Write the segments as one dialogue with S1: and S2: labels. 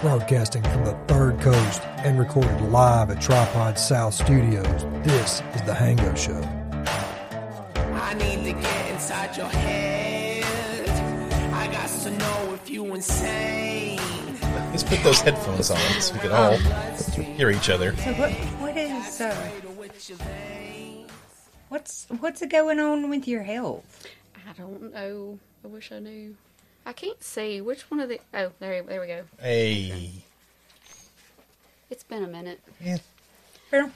S1: Broadcasting from the third coast and recorded live at Tripod South Studios, this is The Hango Show.
S2: I need to get inside your head. I got to know if you insane.
S3: Let's put those headphones on so we can all hear each other.
S4: So what what is uh, what's what's going on with your health?
S5: I don't know. I wish I knew. I can't see which one of the. Oh, there, there we go.
S3: Hey.
S5: It's been a minute.
S4: yeah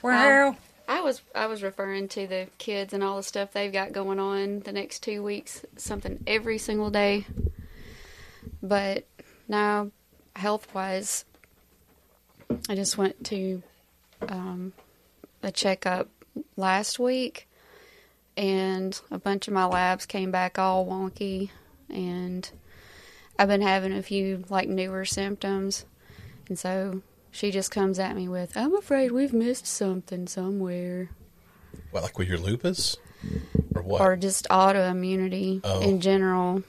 S4: Well,
S5: I was I was referring to the kids and all the stuff they've got going on the next two weeks. Something every single day. But now, health wise, I just went to um, a checkup last week, and a bunch of my labs came back all wonky, and I've been having a few like newer symptoms, and so she just comes at me with, "I'm afraid we've missed something somewhere."
S3: What, like with your lupus? Or what?
S5: or just autoimmunity
S3: Oh.
S5: in general.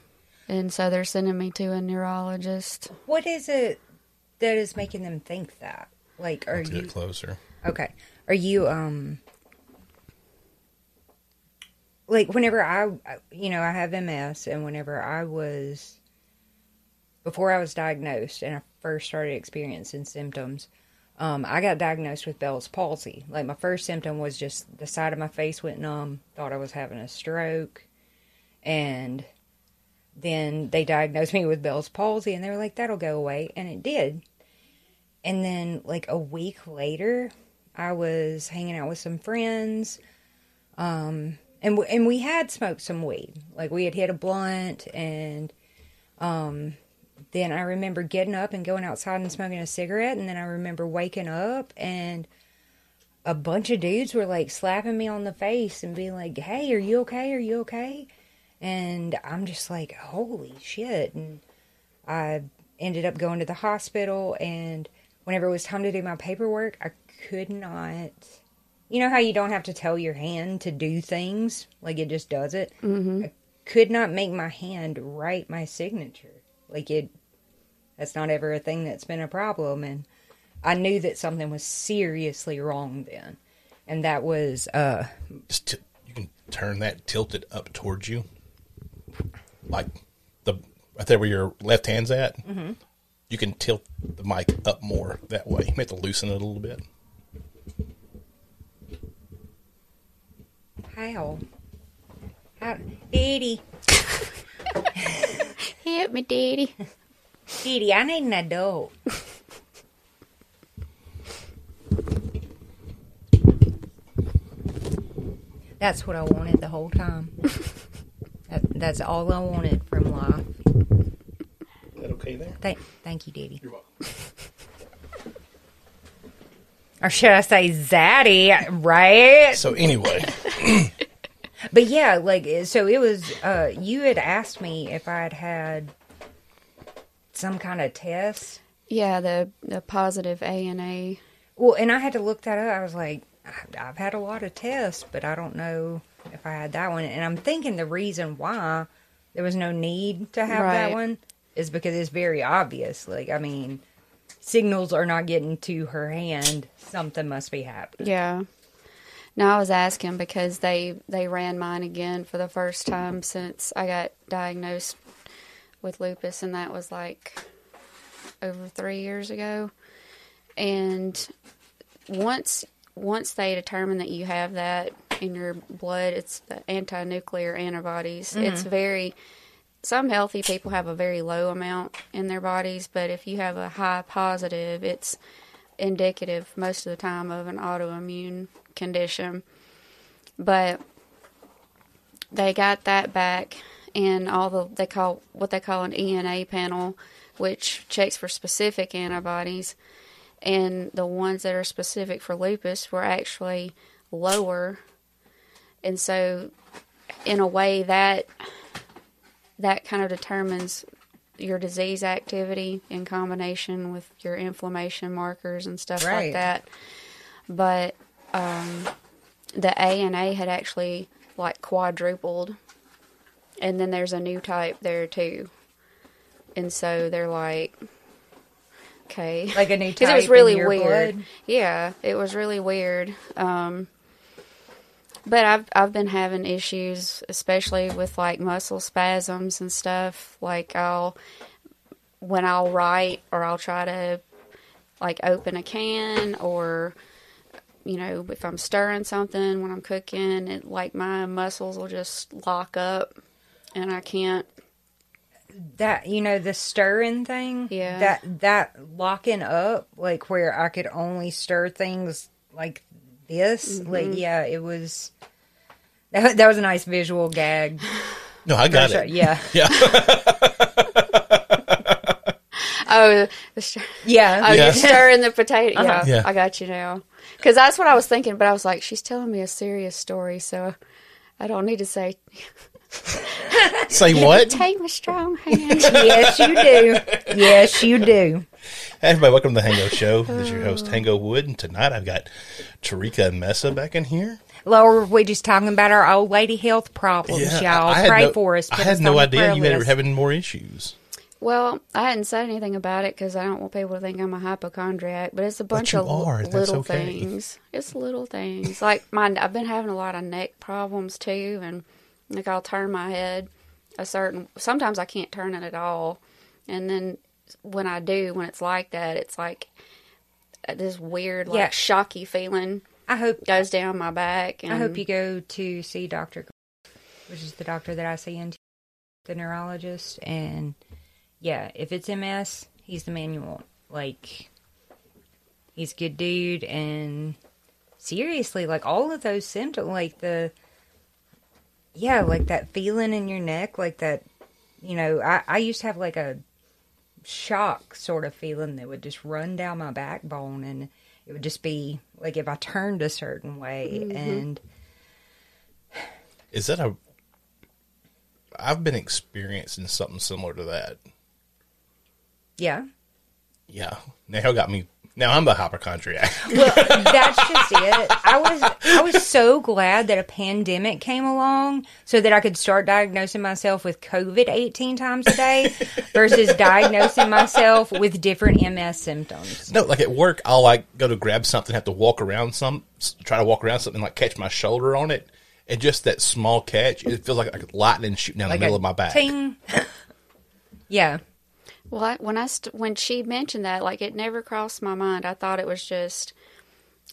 S5: And so they're sending me to a neurologist.
S4: what is it that is making them think that? Like, are you
S3: get closer.
S4: okay? Are you um like whenever I you know I have MS and whenever I was before I was diagnosed and I first started experiencing symptoms, um, I got diagnosed with Bell's palsy. Like my first symptom was just the side of my face went numb, thought I was having a stroke, and then they diagnosed me with Bell's palsy, and they were like, "That'll go away," and it did. And then, like a week later, I was hanging out with some friends, um, and w- and we had smoked some weed. Like we had hit a blunt, and um, then I remember getting up and going outside and smoking a cigarette, and then I remember waking up and a bunch of dudes were like slapping me on the face and being like, "Hey, are you okay? Are you okay?" And I'm just like, "Holy shit!" And I ended up going to the hospital, and whenever it was time to do my paperwork, I could not. You know how you don't have to tell your hand to do things, like it just does it. Mm-hmm. I could not make my hand write my signature. Like it, that's not ever a thing that's been a problem, and I knew that something was seriously wrong then, and that was uh
S3: Just t- you can turn that tilted up towards you, like the right there where your left hand's at. Mm-hmm. You can tilt the mic up more that way. You may have to loosen it a little bit.
S4: how how Edie
S5: Help me, Daddy.
S4: Edie I need an adult. That's what I wanted the whole time. that, that's all I wanted from life.
S3: Is that okay there?
S4: Thank, thank you, Diddy.
S3: You're welcome.
S4: Or should I say Zaddy, right?
S3: So anyway,
S4: But yeah, like so it was uh you had asked me if I'd had some kind of test.
S5: Yeah, the the positive A and A.
S4: Well, and I had to look that up. I was like, I've- had a lot of tests, but I don't know if I had that one. And I'm thinking the reason why there was no need to have that one is because it's very obvious. Like, I mean, signals are not getting to her hand. Something must be happening.
S5: Yeah. No, I was asking because they they ran mine again for the first time since I got diagnosed with lupus, and that was like over three years ago. And once once they determine that you have that in your blood, it's the anti-nuclear antibodies. Mm-hmm. It's very some healthy people have a very low amount in their bodies, but if you have a high positive, it's indicative most of the time of an autoimmune condition. But they got that back and all the they call what they call an ENA panel, which checks for specific antibodies, and the ones that are specific for lupus were actually lower, and so in a way that that kind of determines your disease activity in combination with your inflammation markers and stuff
S4: Right.
S5: like that. But um, the A and A had actually like quadrupled, and then there's a new type there too. And so they're like, okay.
S4: Like a new
S5: because it was really weird.
S4: blood?
S5: Yeah, it was really weird. Um, but I've I've been having issues, especially with like muscle spasms and stuff. Like I'll when I'll write or I'll try to like open a can or you know if I'm stirring something when I'm cooking, it like my muscles will just lock up and I can't.
S4: that you know the stirring thing
S5: Yeah.
S4: that that locking up like where i could only stir things like this
S5: Mm-hmm.
S4: like yeah it was that, that was a nice visual gag
S3: No, I got
S4: Sure,
S3: it.
S4: yeah
S3: Yeah.
S5: Oh, the stir-
S4: yeah
S5: Oh,
S3: Yeah.
S5: you're stirring the potato.
S4: Uh-huh.
S3: Yeah.
S5: I got you now. Because that's what I was thinking, but I was like, she's telling me a serious story, so I don't need to say,
S3: Say what?
S5: take my strong hand.
S4: yes you do yes you do
S3: Hey, everybody, welcome to the Hango Show. This is your oh. host, Hango Wood, and tonight I've got Tarica and Messa back in here.
S4: Laura, we're just talking about our old lady health problems, y'all.
S3: I had
S4: Pray
S3: no-
S4: for us.
S3: I
S4: Put
S3: had
S4: us
S3: no
S4: the
S3: idea
S4: prayer
S3: you were
S4: list.
S3: having more issues.
S5: well, I hadn't said anything about it because I don't want people to think I'm a hypochondriac, but it's a bunch
S3: you
S5: of l-
S3: are, and that's
S5: little
S3: okay.
S5: things. It's little things. Like my, I've been having a lot of neck problems too, and like I'll turn my head a certain. Sometimes I can't turn it at all, and then when I do, when it's like that, it's like uh, this weird, like
S4: Yeah.
S5: shocky feeling
S4: I hope
S5: goes down my back. And
S4: I hope you go to see Doctor, which is the doctor that I see into the neurologist. And yeah, if it's MS, he's the manual. Like, he's a good dude. And seriously, like all of those symptoms, like the yeah, like that feeling in your neck, like that. You know, I I used to have like a shock sort of feeling that would just run down my backbone and it would just be like if I turned a certain way mm-hmm. and
S3: Is that a. I've been experiencing something similar to that.
S4: yeah.
S3: Yeah. Now got me. Now I'm the hypochondriac.
S4: Well, that's just it. I was I was so glad that a pandemic came along so that I could start diagnosing myself with COVID 18 times a day versus diagnosing myself with different MS symptoms.
S3: No, like at work, I'll like go to grab something, have to walk around some, try to walk around something, like catch my shoulder on it, and just that small catch, it feels like, like lightning shooting down
S4: Like
S3: the middle of my back.
S4: ting. Yeah.
S5: Well, I, when I st- when she mentioned that, like it never crossed my mind. I thought it was just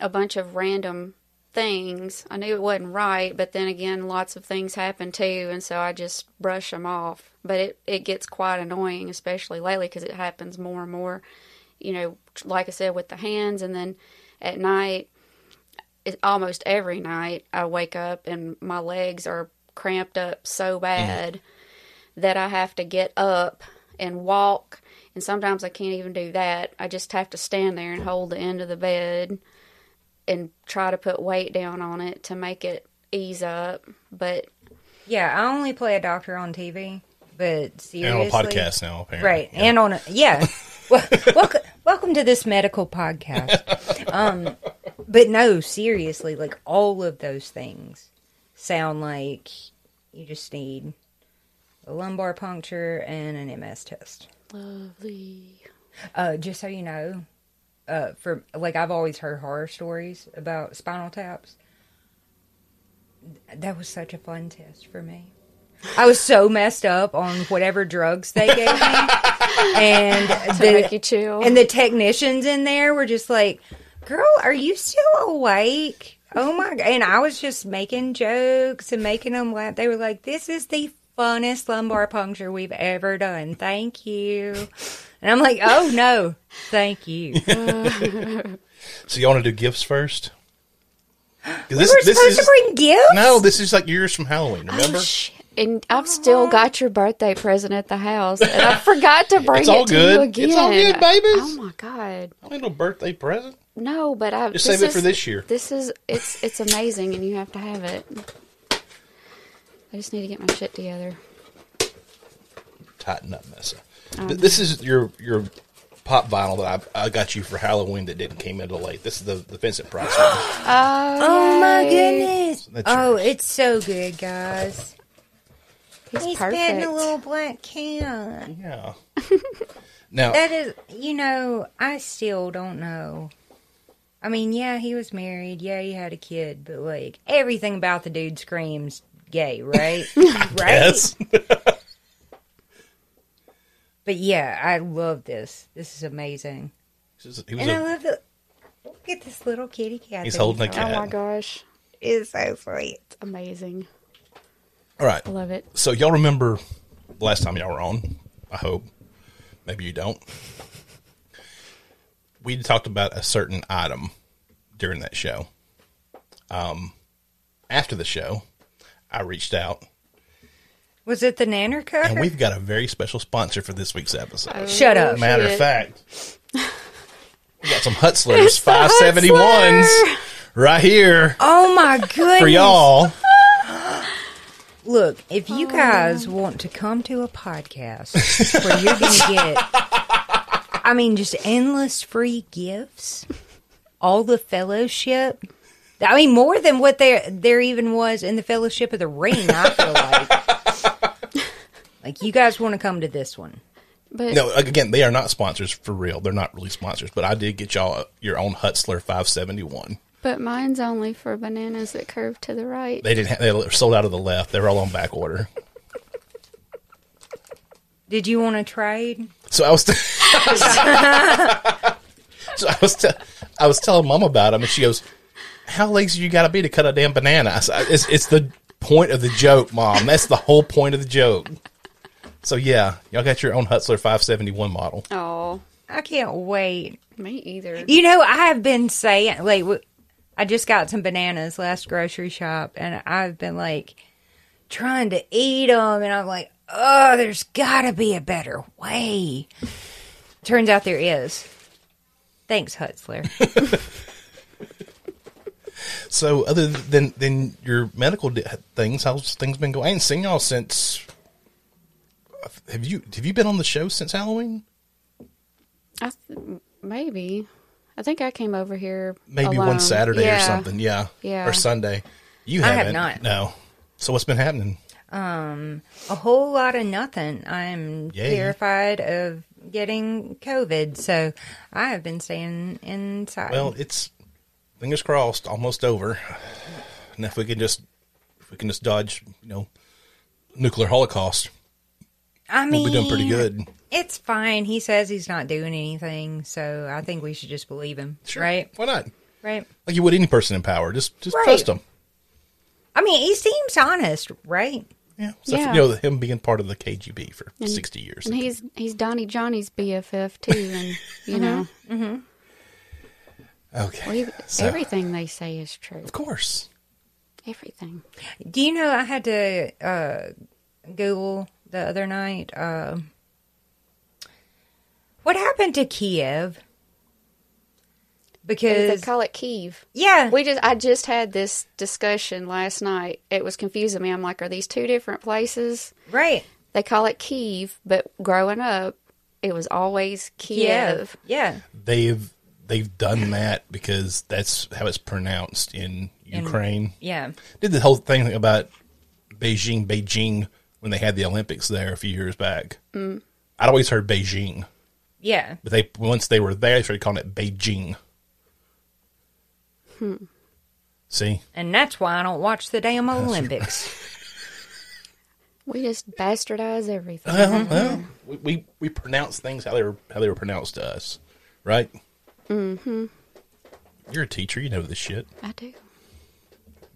S5: a bunch of random things. I knew it wasn't right, but then again, lots of things happen too, and so I just brush them off. But it it gets quite annoying, especially lately, because it happens more and more. You know, like I said, with the hands, and then at night, it, almost every night, I wake up and my legs are cramped up so mm-hmm. bad that I have to get up and walk. And sometimes I can't even do that. I just have to stand there and hold the end of the bed and try to put weight down on it to make it ease up. But
S4: Yeah. I only play a doctor on TV, but
S3: and
S4: seriously.
S3: on a podcast now, apparently.
S4: Right.
S3: Yeah.
S4: And on a, yeah. well, welcome, welcome to this medical podcast. Um, but no, seriously, like all of those things sound like you just need a lumbar puncture and an MS test.
S5: lovely.
S4: Uh, just so you know, uh, for like I've always heard horror stories about spinal taps. That was such a fun test for me. I was so messed up on whatever drugs they gave me, and
S5: To make you
S4: the
S5: chill.
S4: and the technicians in there were just like, "Girl, are you still awake?" Oh my god! And I was just making jokes and making them laugh. They were like, "This is the funnest lumbar puncture we've ever done. Thank you." And I'm like, "Oh no, thank you."
S3: So you want to do gifts first? 'Cause
S4: we
S3: This,
S4: were
S3: this
S4: supposed
S3: is
S4: to bring gifts.
S3: no. This is like yours from Halloween. Oh, remember?
S5: Oh, shit. And I've still got your birthday present at the house, and I forgot to bring
S3: It's
S5: it
S3: all
S5: to
S3: good.
S5: you again.
S3: It's all good, babies.
S5: Oh my god!
S3: I need a birthday present.
S5: No, but I
S3: Just
S5: this
S3: save it for this year.
S5: This is it's it's amazing, and you have to have it. I just need to get my shit together.
S3: Tighten up, Messa.
S5: Um,
S3: this is your your pop vinyl that I, I got you for Halloween that didn't came in till late. This is the the Vincent Price one.
S4: Oh my goodness!
S3: That's
S4: Oh,
S3: yours.
S4: it's so good, guys.
S5: He's
S4: He's
S5: perfect.
S4: petting a little black can.
S3: Yeah. Now,
S4: That is, you know, I still don't know. I mean, yeah, he was married. Yeah, he had a kid, but like everything about the dude screams gay, right? right?
S3: yes.
S4: But yeah, I love this. This is amazing.
S3: he was
S4: And I
S3: a,
S4: love the look at this little kitty cat.
S3: He's
S4: that
S3: holding a cat.
S5: Oh my gosh,
S4: It's so sweet.
S5: amazing!
S3: all right.
S5: I love it.
S3: So y'all remember last time y'all were on? I hope. Maybe you don't. We talked about a certain item during that show. Um, after the show, I reached out,
S4: Was it the nanner cutter?
S3: and we've got a very special sponsor for this week's episode.
S4: Oh, Shut up.
S3: Matter of fact, we got some Hutzlers five seventy ones right here
S4: Oh my goodness!
S3: for y'all.
S4: Look, if you guys want to come to a podcast where you're going to get, I mean, just endless free gifts, all the fellowship. I mean, more than what there there even was in the Fellowship of the Ring. I feel like, like you guys want to come to this one.
S5: But
S3: No, again, they are not sponsors for real. They're not really sponsors, but I did get y'all your own Hutzler 571.
S5: but mine's only for bananas that curve to the right.
S3: They didn't. Have, they were sold out of the left. They were all on back order.
S4: Did you want to trade?
S3: So I was. so I was. T- I was telling mom about them, and she goes, "How lazy you got to be to cut a damn banana?" Said, it's, it's the point of the joke, mom. That's the whole point of the joke. So yeah, y'all got your own Hutzler 571 model.
S5: Oh,
S4: I can't wait.
S5: me either.
S4: You know, I have been saying, like, I just got some bananas last grocery shop, and I've been like trying to eat them, and I'm like, oh, there's got to be a better way. Turns out there is. Thanks, Hutzler.
S3: So other than than your medical things, how's things been going? I ain't seen y'all since. Have you have you been on the show since Halloween?
S5: I th- maybe. I think I came over here
S3: Maybe
S5: alone.
S3: one Saturday or something. Yeah,
S5: Yeah.
S3: or Sunday. You
S4: I have
S3: haven't. No. So what's been happening?
S4: Um, a whole lot of nothing. I'm
S3: Yay.
S4: terrified of getting COVID, so I have been staying inside.
S3: Well, it's fingers crossed, almost over. And if we can just if we can just dodge, you know, nuclear holocaust,
S4: I mean,
S3: we'll be doing pretty good.
S4: It's fine. He says he's not doing anything, so I think we should just believe him, right?
S3: Why not?
S4: Right.
S3: Like you would any person in power. Just just
S4: Right.
S3: trust him.
S4: I mean, he seems honest, right?
S3: Yeah. So
S5: Yeah.
S3: you know him being part of the KGB for sixty years.
S5: And he's he's Donnie Johnny's BFF too, and you mm-hmm. know mm-hmm.
S3: Okay.
S5: well, he-
S3: So-
S5: everything they say is true.
S3: Of course.
S5: Everything.
S4: Do you know I had to uh, Google the other night? Uh, what happened to Kiev? Because they
S5: call it Kiev.
S4: yeah,
S5: We just I just had this discussion last night. It was confusing me. I'm like, are these two different places?
S4: right,
S5: They call it Kiev, but growing up, it was always Kiev.
S4: yeah,
S3: They've they've done that because that's how it's pronounced in Ukraine.
S4: yeah.
S3: Did the whole thing about Beijing, Beijing when they had the Olympics there a few years back. Mm. I'd always heard Beijing,
S4: Yeah,
S3: but they once they were there, they started calling it Beijing. Hmm. See,
S4: and that's why I don't watch the damn Olympics.
S5: We just bastardize everything.
S3: well, well, we, we we pronounce things how they were how they were pronounced to us, right? Mm-hmm. You're a teacher, you know this shit.
S5: I do.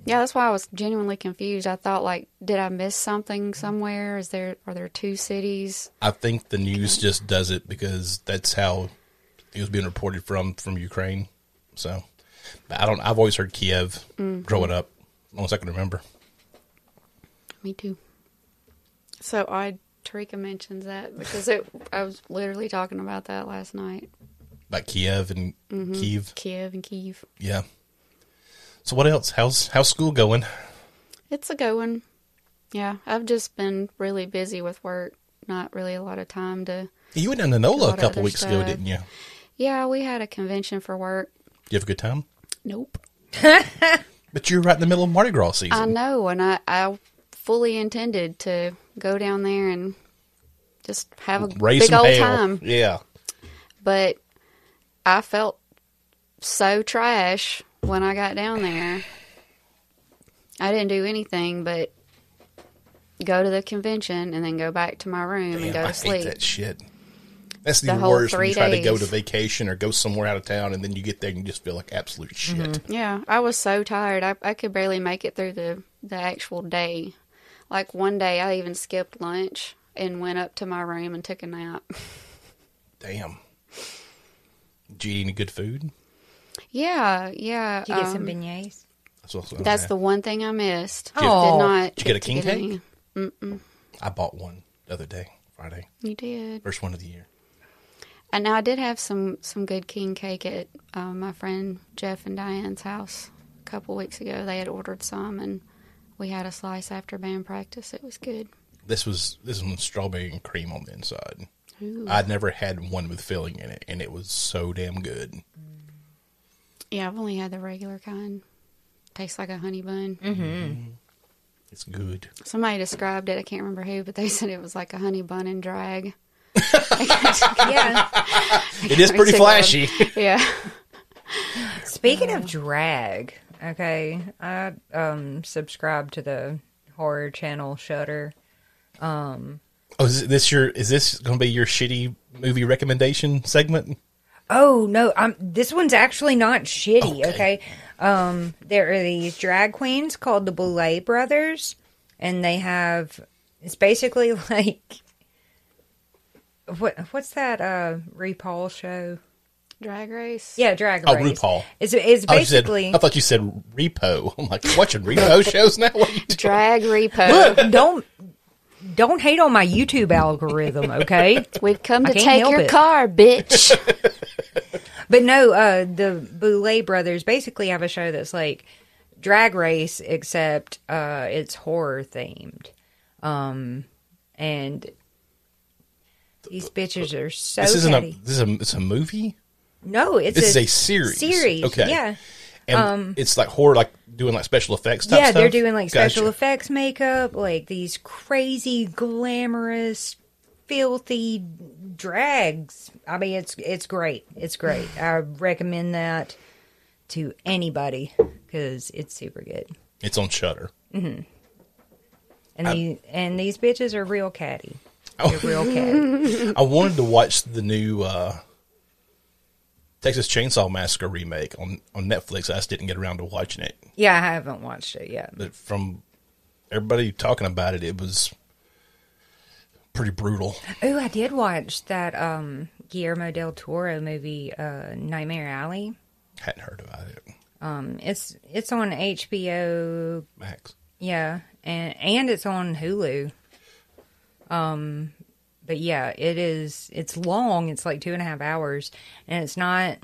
S5: Yeah, that's why I was genuinely confused. I thought, like, did I miss something somewhere? Is there are there two cities?
S3: I think the news just does it because that's how it was being reported from from Ukraine. So, but I don't. I've always heard Kiev growing up, as long as I can remember.
S5: Me too. So I Tarica mentions that because it, I was literally talking about that last night.
S3: About Kiev and mm-hmm. Kiev.
S5: Kiev and Kiev.
S3: Yeah. So what else? How's how's school going?
S5: It's a going. Yeah, I've just been really busy with work. Not really a lot of time to.
S3: You went down to NOLA a couple weeks ago, didn't you?
S5: Yeah, we had a convention for work.
S3: Did you have a good time?
S5: Nope.
S3: But you're right in the middle of Mardi Gras season.
S5: I know, and I, I fully intended to go down there and just have a
S3: Raise
S5: big old
S3: hell.
S5: time.
S3: Yeah.
S5: But I felt so trash when I got down there. I didn't do anything but go to the convention and then go back to my room and
S3: Damn,
S5: go
S3: I
S5: to sleep.
S3: hate that shit. That's the,
S5: The whole
S3: worst when you try to go to vacation or go somewhere out of town and then you get there and you just feel like absolute shit.
S5: Mm-hmm. Yeah, I was so tired. I, I could barely make it through the, the actual day. Like one day, I even skipped lunch and went up to my room and took a nap.
S3: Damn. Did you eat any good food?
S5: Yeah, yeah.
S4: Did you get some
S5: um,
S4: beignets?
S3: That's, what I
S5: That's
S3: say.
S5: the one thing I missed.
S3: Did you-
S5: Did
S4: Oh.
S5: not.
S3: Did you get a king
S5: to
S3: cake?
S5: any.
S3: I bought one the other day, Friday.
S5: You did.
S3: First one of the year.
S5: And now I did have some some good king cake at um, my friend Jeff and Diane's house a couple weeks ago. They had ordered some, and we had a slice after band practice. It was good.
S3: This was this one was strawberry and cream on the inside.
S5: Ooh.
S3: I'd never had one with filling in it, and it was so damn good.
S5: Yeah, I've only had the regular kind. Tastes like a honey bun. Mm-hmm. Mm-hmm.
S3: It's good.
S5: Somebody described it. I can't remember who, but they said it was like a honey bun and drag.
S4: Yeah.
S3: It is pretty flashy.
S5: Yeah.
S4: Speaking of drag, okay, I um subscribe to the horror channel Shudder.
S3: Um, oh, is this your? Is this going to be your shitty movie recommendation segment?
S4: Oh no, um, this one's actually not shitty.
S3: Okay.
S4: Okay, um, there are these drag queens called the Boulet Brothers, and they have it's basically like what what's that uh RuPaul show?
S5: Drag race.
S4: Yeah, Drag
S3: Oh,
S4: Race.
S3: RuPaul.
S4: It's it's
S3: I, thought said,
S4: basically
S3: I thought you said repo. I'm like watching repo shows now. What are you doing?
S5: Drag repo.
S4: look. Don't don't hate on my YouTube algorithm, okay?
S5: We've come to take your
S4: it.
S5: car, bitch.
S4: But no, uh, the Boulet brothers basically have a show that's like Drag Race, except uh, it's horror themed. Um, and these bitches are so.
S3: This isn't a. This is a. It's a movie.
S4: No, it's
S3: This
S4: a,
S3: is a series.
S4: Series,
S3: Okay.
S4: yeah,
S3: And it's like horror, like doing like special effects. Type
S4: yeah. They're
S3: stuff?
S4: doing like special
S3: Gotcha.
S4: effects makeup, like these crazy glamorous, filthy drags. I mean, it's it's great. It's great. I recommend that to anybody because it's super good.
S3: It's on Shudder.
S4: And these and these bitches are real catty. They're real catty.
S3: I wanted to watch the new uh, Texas Chainsaw Massacre remake on on Netflix. I just didn't get around to watching it.
S4: Yeah, I haven't watched it yet.
S3: But from everybody talking about it, it was pretty brutal.
S4: Oh, I did watch that um Guillermo del Toro movie, uh, Nightmare Alley.
S3: Hadn't heard about it.
S4: Um, it's it's on HBO.
S3: Max.
S4: Yeah, and and it's on Hulu. Um, but yeah, it is. It's long. It's like two and a half hours, and it's not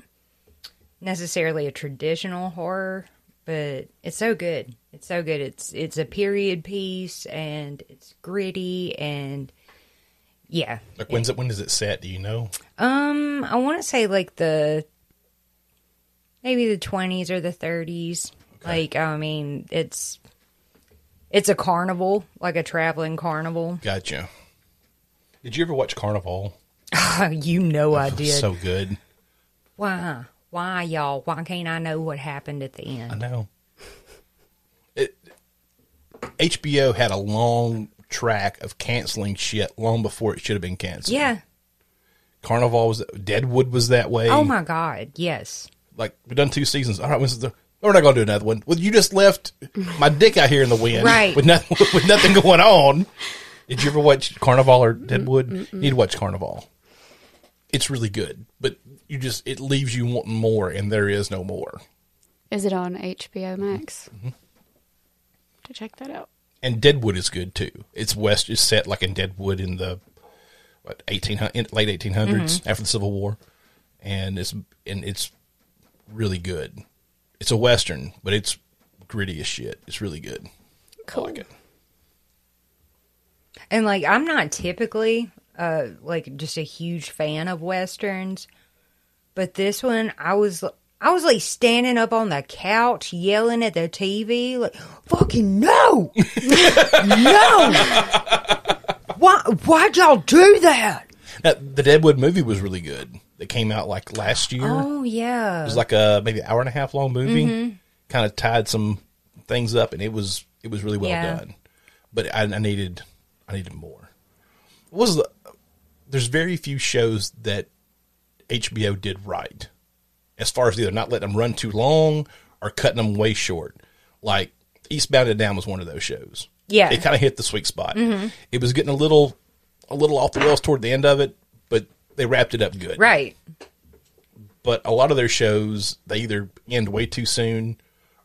S4: necessarily a traditional horror, but it's so good. It's so good. It's it's a period piece, and it's gritty, and yeah.
S3: Like when's it? When is it set? Do you know?
S4: Um, I want to say like the maybe the twenties or the thirties. Like, I mean, it's it's a carnival, like a traveling carnival.
S3: Gotcha. Did you ever watch Carnival?
S4: you know I did.
S3: So good.
S4: Why? Why, y'all? Why can't I know what happened at the end?
S3: I know. It, HBO had a long track of canceling shit long before it should have been canceled.
S4: Yeah.
S3: Carnival was Deadwood was that way.
S4: Oh my God. Yes.
S3: Like we've done two seasons. All right, when's the we're not going to do another one. Well, you just left my dick out here in the wind,
S4: Right.
S3: With nothing, with nothing going on. Did you ever watch Carnival or Deadwood? You need to watch Carnival. It's really good, but you just it leaves you wanting more, and there is no more.
S5: Is it on HBO Max?
S3: Mm-hmm.
S5: To check that out.
S3: And Deadwood is good too. It's west. It's set like in Deadwood in the what eighteen late eighteen after the Civil War, and it's and it's really good. It's a western, but it's gritty as shit. It's really good.
S5: Cool.
S3: I like it.
S4: And like, I'm not typically uh like just a huge fan of westerns, but this one, I was. I was like standing up on the couch yelling at the TV, like, fucking no! no! Why? Why'd y'all do that?
S3: Now, the Deadwood movie was really good. It came out like last year.
S4: Oh yeah.
S3: It was like a maybe an hour and a half long movie.
S4: Mm-hmm.
S3: Kind of tied some things up, and it was it was really well
S4: Yeah.
S3: done. But I, I needed I needed more. What was the? There's very few shows that HBO did right, as far as either not letting them run too long or cutting them way short. Like Eastbound and Down was one of those shows.
S4: Yeah. Mm-hmm.
S3: it kind of hit the sweet spot. It was getting a little a little off the rails toward the end of it, but they wrapped it up good
S4: right.
S3: but a lot of their shows they either end way too soon or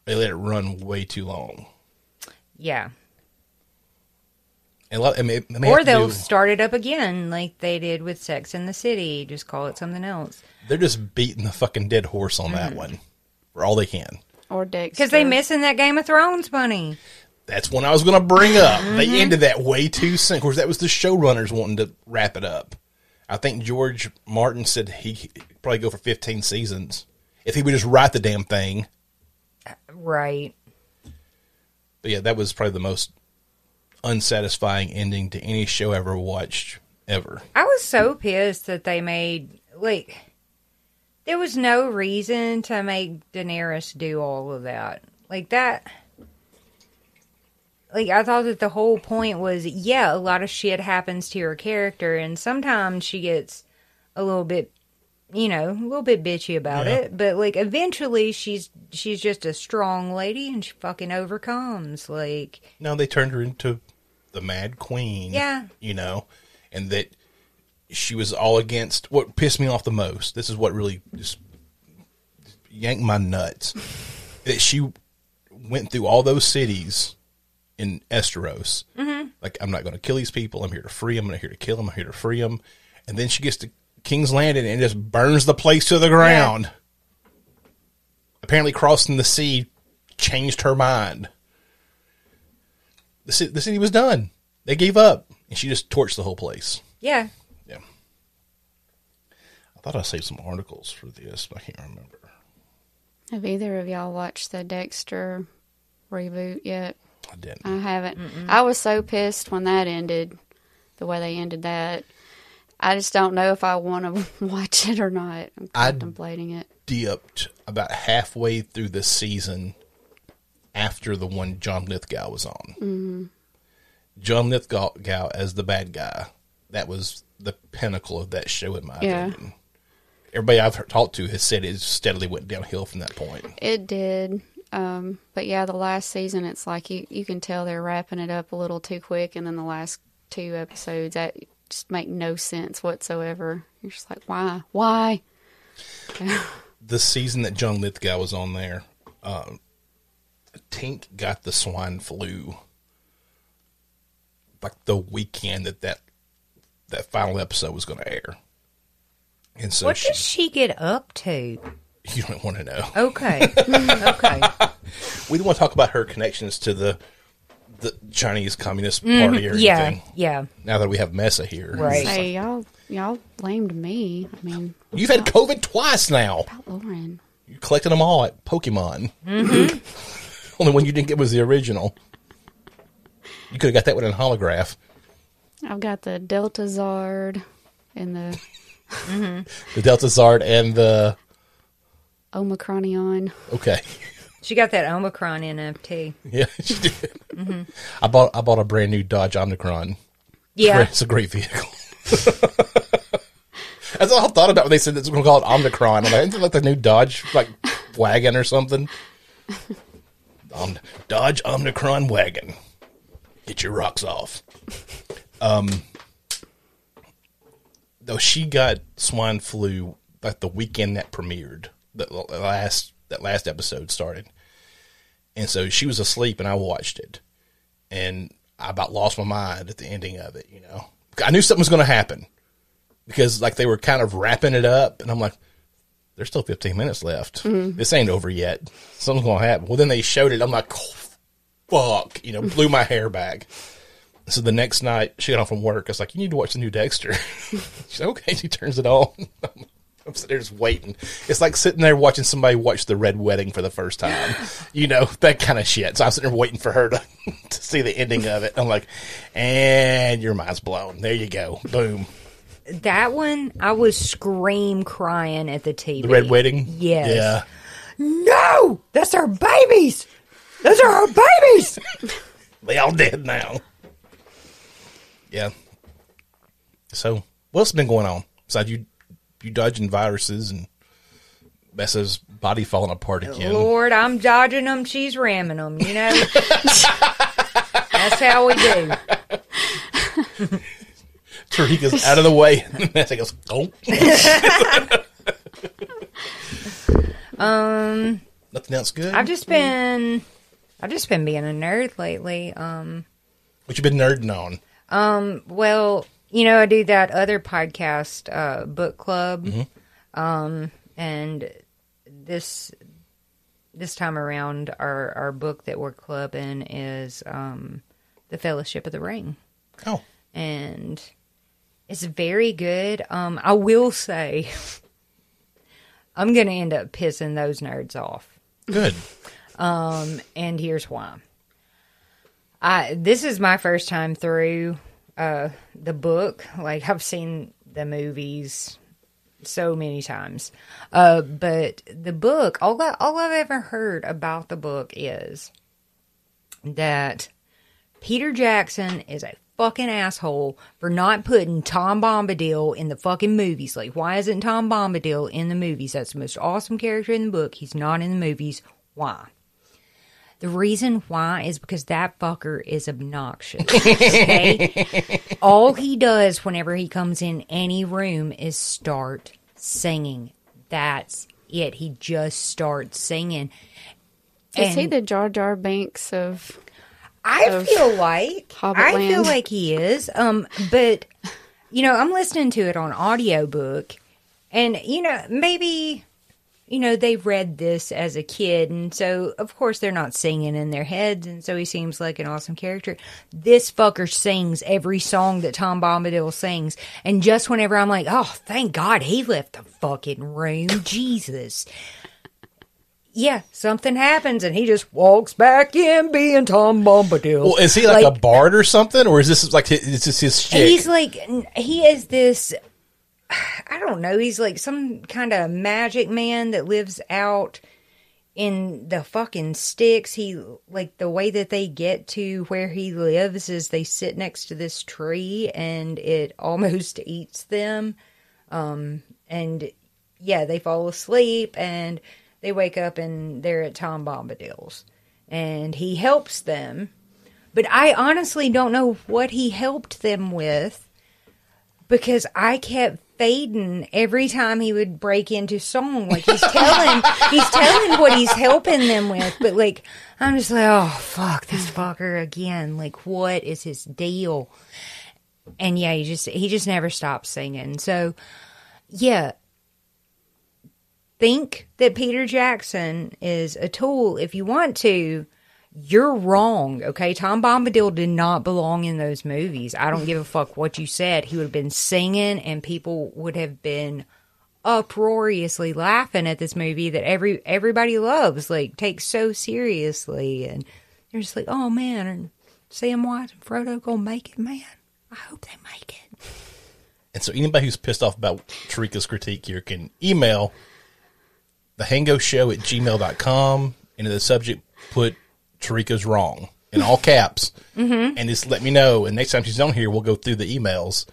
S3: they let it run way too long.
S4: Yeah.
S3: And a lot, I mean, they
S4: Or they'll
S3: do-
S4: start it up again like they did with Sex in the City. Just call it something else.
S3: they're just beating the fucking dead horse on that one for all they can.
S5: Or Dexter.
S4: Because they missing that Game of Thrones money.
S3: That's one I was going to bring up.
S4: Mm-hmm.
S3: They ended that way too soon. Of course, that was the showrunners wanting to wrap it up. I think George Martin said he he'd probably go for 15 seasons if he would just write the damn thing.
S4: Right.
S3: But yeah, that was probably the most unsatisfying ending to any show I ever watched ever.
S4: I was so pissed that they made like there was no reason to make Daenerys do all of that. Like that like I thought that the whole point was yeah, a lot of shit happens to your character and sometimes she gets a little bit you know, a little bit bitchy about
S3: Yeah.
S4: it, but like eventually she's she's just a strong lady and she fucking overcomes like
S3: No, they turned her into the Mad Queen.
S4: Yeah.
S3: You know, and that she was all against what pissed me off the most. This is what really just yanked my nuts. that she went through all those cities in Esteros. Mm-hmm. Like, I'm not going to kill these people. I'm here to free them. I'm not here to kill them. I'm here to free them. And then she gets to King's Landing and just burns the place to the ground. Apparently, crossing the sea changed her mind the city, the city was done. They gave up, and she just torched the whole place.
S4: yeah.
S3: Yeah. I thought I saved some articles for this, but I can't remember.
S5: Have either of y'all watched the Dexter reboot yet?
S3: I didn't.
S5: I haven't. I was so pissed when that ended, the way they ended that. I just don't know if I want to watch it or not. I'm
S3: I'd-
S5: contemplating it.
S3: Dipped about halfway through the season after the one John Lithgow was on. Mm-hmm. John Lithgow as the bad guy. That was the pinnacle of that show, in my
S5: Yeah.
S3: opinion. Everybody I've talked to has said it steadily went downhill from that point.
S5: It did. Um, but yeah, the last season, it's like you, you can tell they're wrapping it up a little too quick. And then the last two episodes, that just make no sense whatsoever. You're just like, why? Why?
S3: the season that John Lithgow was on there, um, Tink got the swine flu like the weekend that that, that final episode was going to air. And so
S4: What
S3: she,
S4: does she get up to?
S3: you don't want to know.
S4: Okay. okay.
S3: We don't want to talk about her connections to the the Chinese Communist Party or
S4: Mm-hmm. Yeah.
S3: anything.
S4: Yeah.
S3: Now that we have Messa here,
S4: Right.
S5: Say, y'all, y'all blamed me. I mean,
S3: You've had COVID twice now.
S5: About Lauren.
S3: You collected them all at Pokemon. Only one you didn't get was the original. You could have got that one in holograph.
S5: I've got the Delta Zard and the mm-hmm.
S3: The Delta Zard and the
S5: Omicronion.
S3: okay,
S4: She got that Omicron NFT.
S3: yeah, she did. Mm-hmm. I bought I bought a brand new Dodge Omicron.
S4: Yeah.
S3: it's a great vehicle. That's all I thought about when they said it's going to call it Omicron. I'm like, isn't it like the new Dodge like wagon or something? Om- Dodge Omicron wagon. Get your rocks off. Um, though she got swine flu like the weekend that premiered, the last that last episode started, and so she was asleep and I watched it, and I about lost my mind at the ending of it. You know, I knew something was going to happen because like they were kind of wrapping it up, and I'm like, there's still 15 minutes left. Mm-hmm. This ain't over yet. Something's going to happen. Well, then they showed it. I'm like, oh, fuck, you know, blew my hair back. So the next night she got off from work. I was like, you need to watch the new Dexter. She's like, okay. She turns it on. I'm sitting there just waiting. It's like sitting there watching somebody watch the Red Wedding for the first time. You know, that kind of shit. So I'm sitting there waiting for her to, to see the ending of it. I'm like, and your mind's blown. There you go. Boom.
S4: That one, I was scream crying at the TV.
S3: The Red Wedding?
S4: Yes.
S3: Yeah.
S4: No, that's our babies. Those are our babies.
S3: They all dead now. Yeah. So, what's been going on besides you, you dodging viruses and Messa's body falling apart again?
S4: Lord, I'm dodging them. She's ramming them. You know. that's how we do.
S3: Tarica's out of the way. And Messa goes, oh.
S4: Um,
S3: Nothing else good?
S4: I've just been, I've just been being a nerd lately. Um,
S3: what you been nerding on?
S4: um, well, you know, I do that other podcast, uh, book club.
S3: Mm-hmm.
S4: Um, and this this time around, our our book that we're clubbing is um, the Fellowship of the Ring.
S3: Oh,
S4: and it's very good. Um, I will say, I'm going to end up pissing those nerds off,
S3: good.
S4: and here's why. I this is my first time through uh, the book. Like I've seen the movies so many times, uh, but the book, all I, all I've ever heard about the book is that Peter Jackson is a fucking asshole for not putting Tom Bombadil in the fucking movies. Like, why isn't Tom Bombadil in the movies? That's the most awesome character in the book. He's not in the movies. Why? The reason why is because that fucker is obnoxious. Okay? All he does whenever he comes in any room is start singing. That's it. He just starts singing.
S5: Is he the Jar Jar Binks of?
S4: I feel like I
S5: Hobbitland.
S4: feel like he is. Um, but you know, I'm listening to it on audiobook and you know, maybe you know, they read this as a kid and so of course they're not singing in their heads and so he seems like an awesome character. This fucker sings every song that Tom Bombadil sings and just whenever I'm like, "Oh, thank God he left the fucking room." Jesus. Yeah, something happens and he just walks back in being Tom Bombadil.
S3: Well, is he like, a bard or something, or is this like his, is this his shtick?
S4: He's like he is this. I don't know. He's like some kind of magic man that lives out in the fucking sticks. He like the way that they get to where he lives is they sit next to this tree and it almost eats them. Um and yeah, they fall asleep and they wake up and they're at Tom Bombadil's and he helps them. But I honestly don't know what he helped them with because I kept fading every time he would break into song. Like he's telling, he's telling what he's helping them with, but like I'm just like, oh fuck this fucker again. Like what is his deal? And yeah, he just he just never stops singing. So yeah, think that Peter Jackson is a tool if you want to. You're wrong, okay? Tom Bombadil did not belong in those movies. I don't give a fuck what you said. He would have been singing, and people would have been uproariously laughing at this movie that every everybody loves, like takes so seriously, and they're just like, "Oh man, and Samwise and Frodo gonna make it, man. I hope they make it."
S3: And so anybody who's pissed off about Tarica's critique here can email the Hango Show at gmail.com and in the subject put Tarica's wrong in all caps. Mm-hmm. And just let me know. And next time she's on here, we'll go through the emails.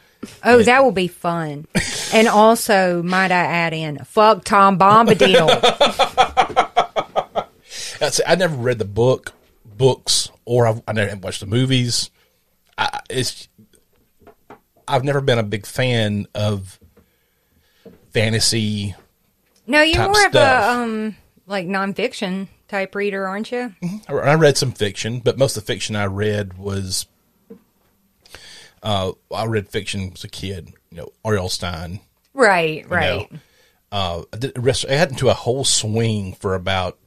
S4: Oh, that will be fun. and also, might I add in, fuck Tom Bombadil.
S3: That's, I never read the book, books, or I've, I never watched the movies. I, it's I've never been a big fan of fantasy.
S4: No, you're more of a um like nonfiction type reader, aren't you?
S3: I I read some fiction, but most of the fiction I read was. Uh, I read fiction as a kid. You know, R.L. Stine.
S4: Right, right.
S3: know. Uh, I, did, I got into a whole swing for about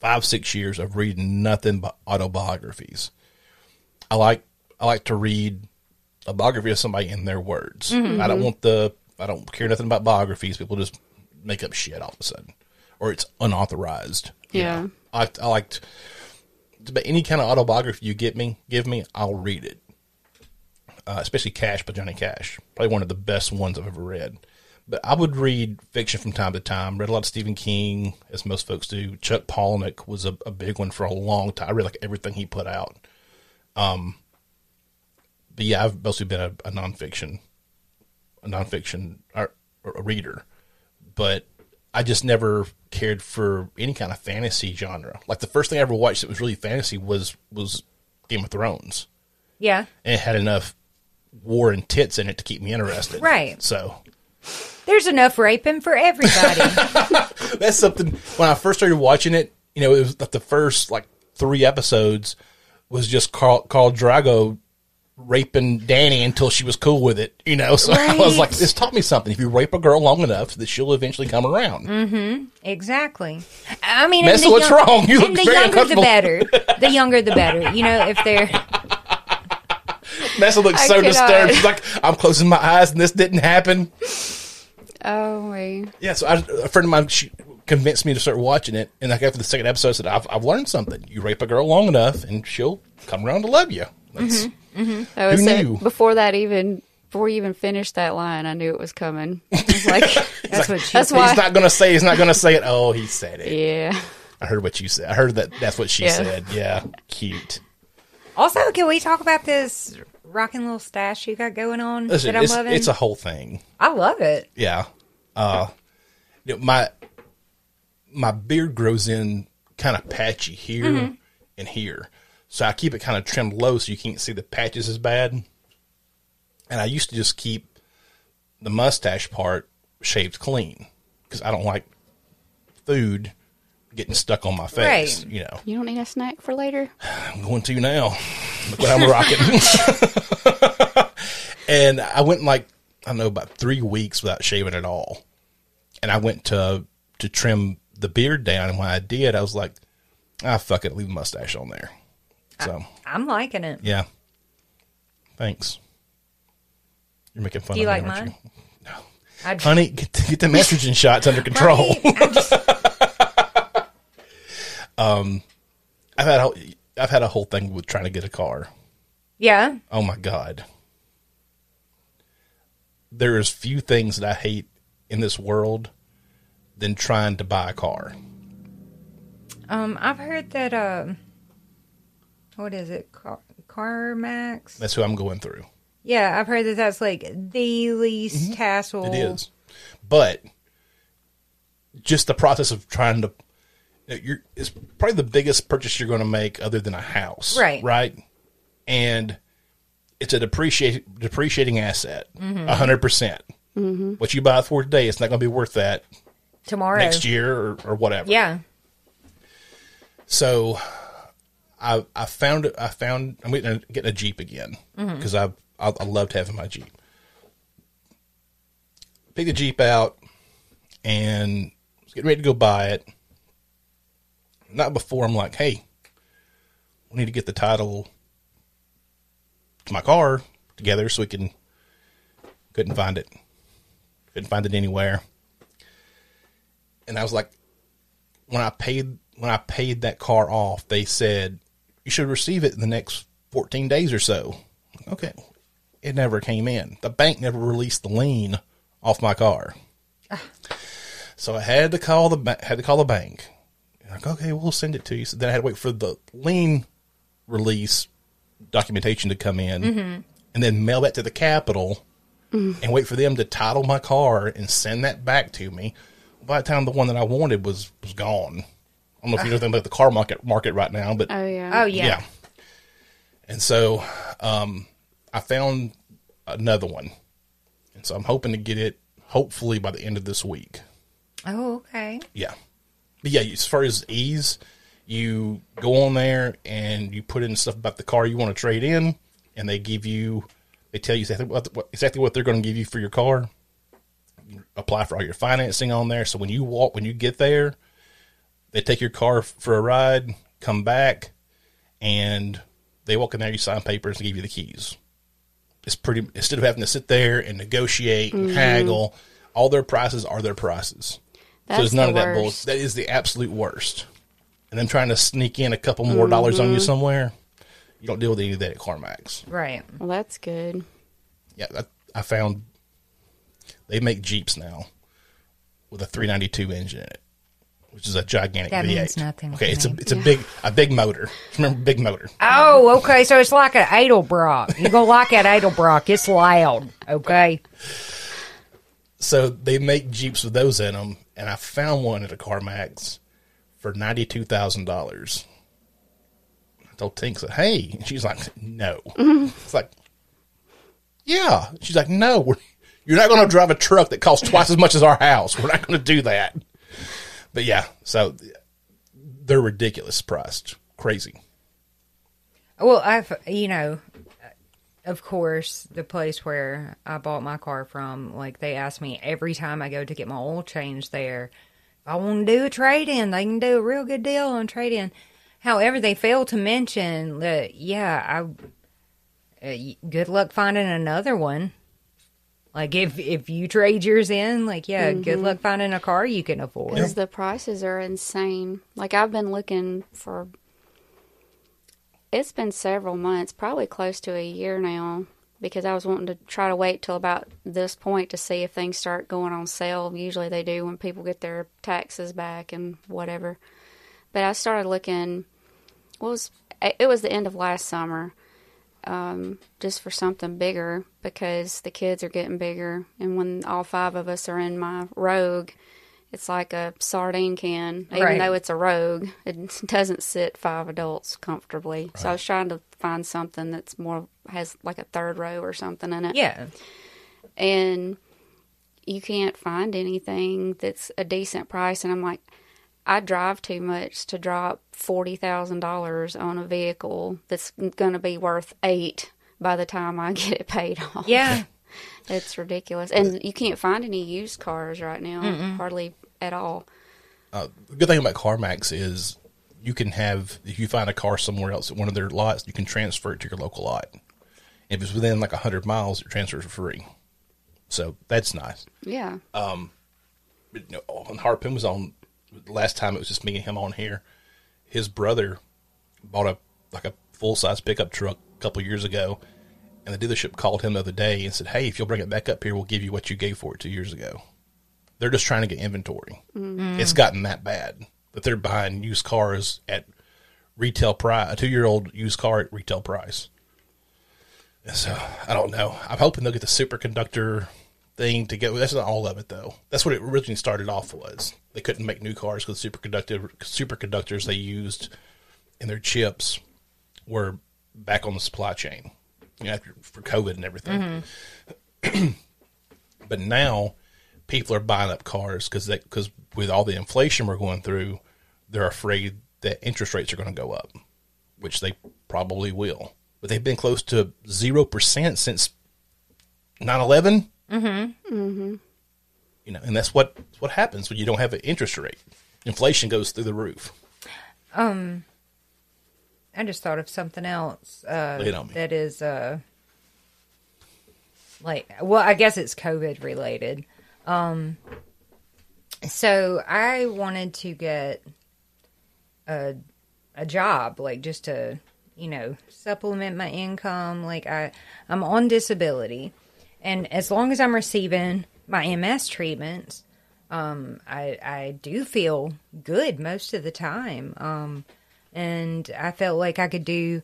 S3: five, six years of reading nothing but autobiographies. I like I like to read a biography of somebody in their words. I don't want the I don't care nothing about biographies. People just make up shit all of a sudden, or it's unauthorized.
S5: Yeah.
S3: know. I I liked, but any kind of autobiography you get me, give me, I'll read it. Uh, especially Cash by Johnny Cash, probably one of the best ones I've ever read. But I would read fiction from time to time. Read a lot of Stephen King, as most folks do. Chuck Palahniuk was a, a big one for a long time. I read like everything he put out. Um, but yeah, I've mostly been a, a nonfiction, a nonfiction or, or a reader, but I just never cared for any kind of fantasy genre. Like the first thing I ever watched that was really fantasy was was Game of Thrones,
S4: Yeah.
S3: and it had enough war and tits in it to keep me interested.
S4: Right.
S3: So
S4: There's enough raping for everybody.
S3: that's something. When I first started watching it, you know, it was like the first like three episodes was just Khal Khal Drogo raping Danny until she was cool with it. You know, so I was like, this taught me something. If you rape a girl long enough, that she'll eventually come around. Mm-hmm.
S4: exactly. I mean, the
S3: what's
S4: young-
S3: wrong? You look
S4: the
S3: very
S4: younger the better. The younger the better. You know, if they're
S3: Messa looks
S5: I
S3: so
S5: cannot.
S3: disturbed. She's like, I'm closing my eyes and this didn't happen.
S5: Oh, wait.
S3: Yeah, so I, a friend of mine she convinced me to start watching it, and like after the second episode, I said, I've, I've learned something. You rape a girl long enough, and she'll come around to love you. That's,
S5: That was
S3: Who
S5: it.
S3: knew?
S5: Before that even, before you even finished that line, I knew it was coming. I was like,
S4: that's what she
S5: that's
S3: He's not going to say. He's not going to say it. Oh, he said it.
S5: yeah.
S3: I heard what you said. I heard that. That's what she
S5: Yeah.
S3: said. Yeah, cute.
S4: Also, can we talk about this rocking little stash you got going on
S3: Listen,
S4: that I'm
S3: it's,
S4: loving?
S3: it's a whole thing.
S4: I love it.
S3: Yeah. Uh, you know, my my beard grows in kind of patchy here
S4: Mm-hmm.
S3: and here, so I keep it kind of trimmed low so you can't see the patches as bad. And I used to just keep the mustache part shaved clean because I don't like food getting stuck on my face.
S4: Right.
S3: You know,
S5: You don't need a snack for later?
S3: I'm going to now. Look what I'm rocking. and I went like I don't know about three weeks without shaving at all. And I went to to trim the beard down, and when I did, I was like, "Ah, fuck it, leave the mustache on there." So
S4: I'm liking it.
S3: yeah, thanks. You're making fun
S4: Do you
S3: of me,
S4: like
S3: aren't
S4: mine?
S3: you?
S4: I,
S3: Honey, get the, get the estrogen shots under control.
S4: Right? I just-
S3: I've had a, I've had a whole thing with trying to get a car.
S4: yeah.
S3: Oh my god. There is few things that I hate in this world than trying to buy a car.
S4: Um, I've heard that. Um, what is it? Car, CarMax.
S3: That's who I'm going through.
S4: Yeah, I've heard that that's like the least hassle.
S3: Mm-hmm. It is. But just the process of trying to you know, you're it's probably the biggest purchase you're going to make other than a house.
S4: Right.
S3: Right? And it's a depreciate depreciating asset.
S4: Mm-hmm.
S3: a 100%. What you buy it for today, it's not going to be worth that
S4: tomorrow.
S3: next year or, or whatever.
S4: Yeah.
S3: So I I found I found I'm getting a, getting a Jeep again
S4: Mm-hmm.
S3: because I, I I loved having my Jeep. Picked the Jeep out and was getting ready to go buy it. Not before I'm like, hey, we need to get the title to my car together so we can. Couldn't find it. Couldn't find it anywhere. And I was like, when I paid when I paid that car off, they said you should receive it in the next 14 days or so. Okay. It never came in. The bank never released the lien off my car. Ah. So I had to call the ba- had to call the bank. Like, okay, we'll send it to you. So then I had to wait for the lien release documentation to come in, mm-hmm. and then mail that to the Capitol, mm. and wait for them to title my car and send that back to me. By the time the one that I wanted was was gone. I don't know if you know anything about the car market market right now, but
S5: Oh, yeah.
S4: Oh yeah.
S3: yeah. And so um, I found another one. And so I'm hoping to get it hopefully by the end of this week.
S4: Oh okay.
S3: Yeah. But yeah, as far as ease, you go on there and you put in stuff about the car you want to trade in, and they give you, they tell you exactly what, what exactly what they're going to give you for your car. You apply for all your financing on there. So when you walk, when you get there, they take your car for a ride, come back, and they walk in there. You sign papers and give you the keys. It's pretty. Instead of having to sit there and negotiate and haggle, all their prices are their prices.
S5: That's
S3: so there's none
S5: the
S3: of that bull.
S5: worst.
S3: That is the absolute worst. And then trying to sneak in a couple more dollars
S5: Mm-hmm.
S3: on you somewhere. You don't deal with any of that at CarMax.
S4: Right.
S5: Well, that's good.
S3: Yeah, I, I found they make Jeeps now with a 392 engine in it, which is a gigantic
S4: That
S3: V8.
S4: means nothing
S3: Okay, it's a
S4: me.
S3: it's a big a big motor. Remember, big motor.
S4: Oh, okay. So it's like an Edelbrock. You're gonna like that Edelbrock. It's loud. Okay.
S3: So they make Jeeps with those in them, and I found one at a CarMax for ninety two thousand dollars. I told Tink, said, "Hey," and she's like, "No." It's like, "Yeah." She's like, "No, we're, you're not going to drive a truck that costs twice as much as our house. We're not going to do that." But yeah, so they're ridiculous priced, crazy.
S4: Well, I've you know, of course, the place where I bought my car from, like they ask me every time I go to get my oil changed there, if I want to do a trade in, they can do a real good deal on trade in. However, they fail to mention that yeah, I uh, good luck finding another one. Like if if you trade yours in, like yeah, good mm-hmm. luck finding a car you can afford.
S5: Because the prices are insane. Like I've been looking for. It's been several months, probably close to a year now, because I was wanting to try to wait till about this point to see if things start going on sale. Usually they do when people get their taxes back and whatever. But I started looking. What was it was the end of last summer, um, just for something bigger because the kids are getting bigger, and when all five of us are in my Rogue, it's like a sardine can. Even
S4: Right.
S5: though it's a Rogue, it doesn't sit five adults comfortably. So I was trying to find something that's more has like a third row or something in it
S4: Yeah,
S5: and you can't find anything that's a decent price and i'm like i drive too much to drop $40000 on a vehicle that's going to be worth eight by the time i get it paid off
S4: yeah.
S5: it's ridiculous and you can't find any used cars right now hardly at all uh,
S3: The good thing about CarMax is you can have if you find a car somewhere else at one of their lots, you can transfer it to your local lot. If it's within like hundred miles, your transfers is free. So that's nice.
S5: yeah um,
S3: But, you know, when Harpoon was on the last time, it was just me and him on here. His brother bought a like a full size pickup truck a couple years ago, and the dealership called him the other day and said, "Hey, if you'll bring it back up here, we'll give you what you gave for it two years ago." They're just trying to get inventory. Mm-hmm. It's gotten that bad that they're buying used cars at retail price, a two year old used car at retail price. And so I don't know. I'm hoping they'll get the superconductor thing to go. That's not all of it though. That's what it originally started off was. They couldn't make new cars because superconductor superconductors they used in their chips were back on the supply chain. You know, after, for COVID and everything. Mm-hmm. but now people are buying up cars because because with all the inflation we're going through, they're afraid that interest rates are going to go up, which they probably will. But they've been close to zero percent since 9-11. Mm-hmm. Mm-hmm. You know, and that's what what happens when you don't have an interest rate. Inflation goes through the roof.
S4: Um, I just thought of something else uh,
S3: it on me.
S4: that is uh, like, well, I guess it's COVID related. Um, so I wanted to get a a job, like just to you know supplement my income. Like I I'm on disability, and as long as I'm receiving my MS treatments, um, I I do feel good most of the time. Um, and I felt like I could do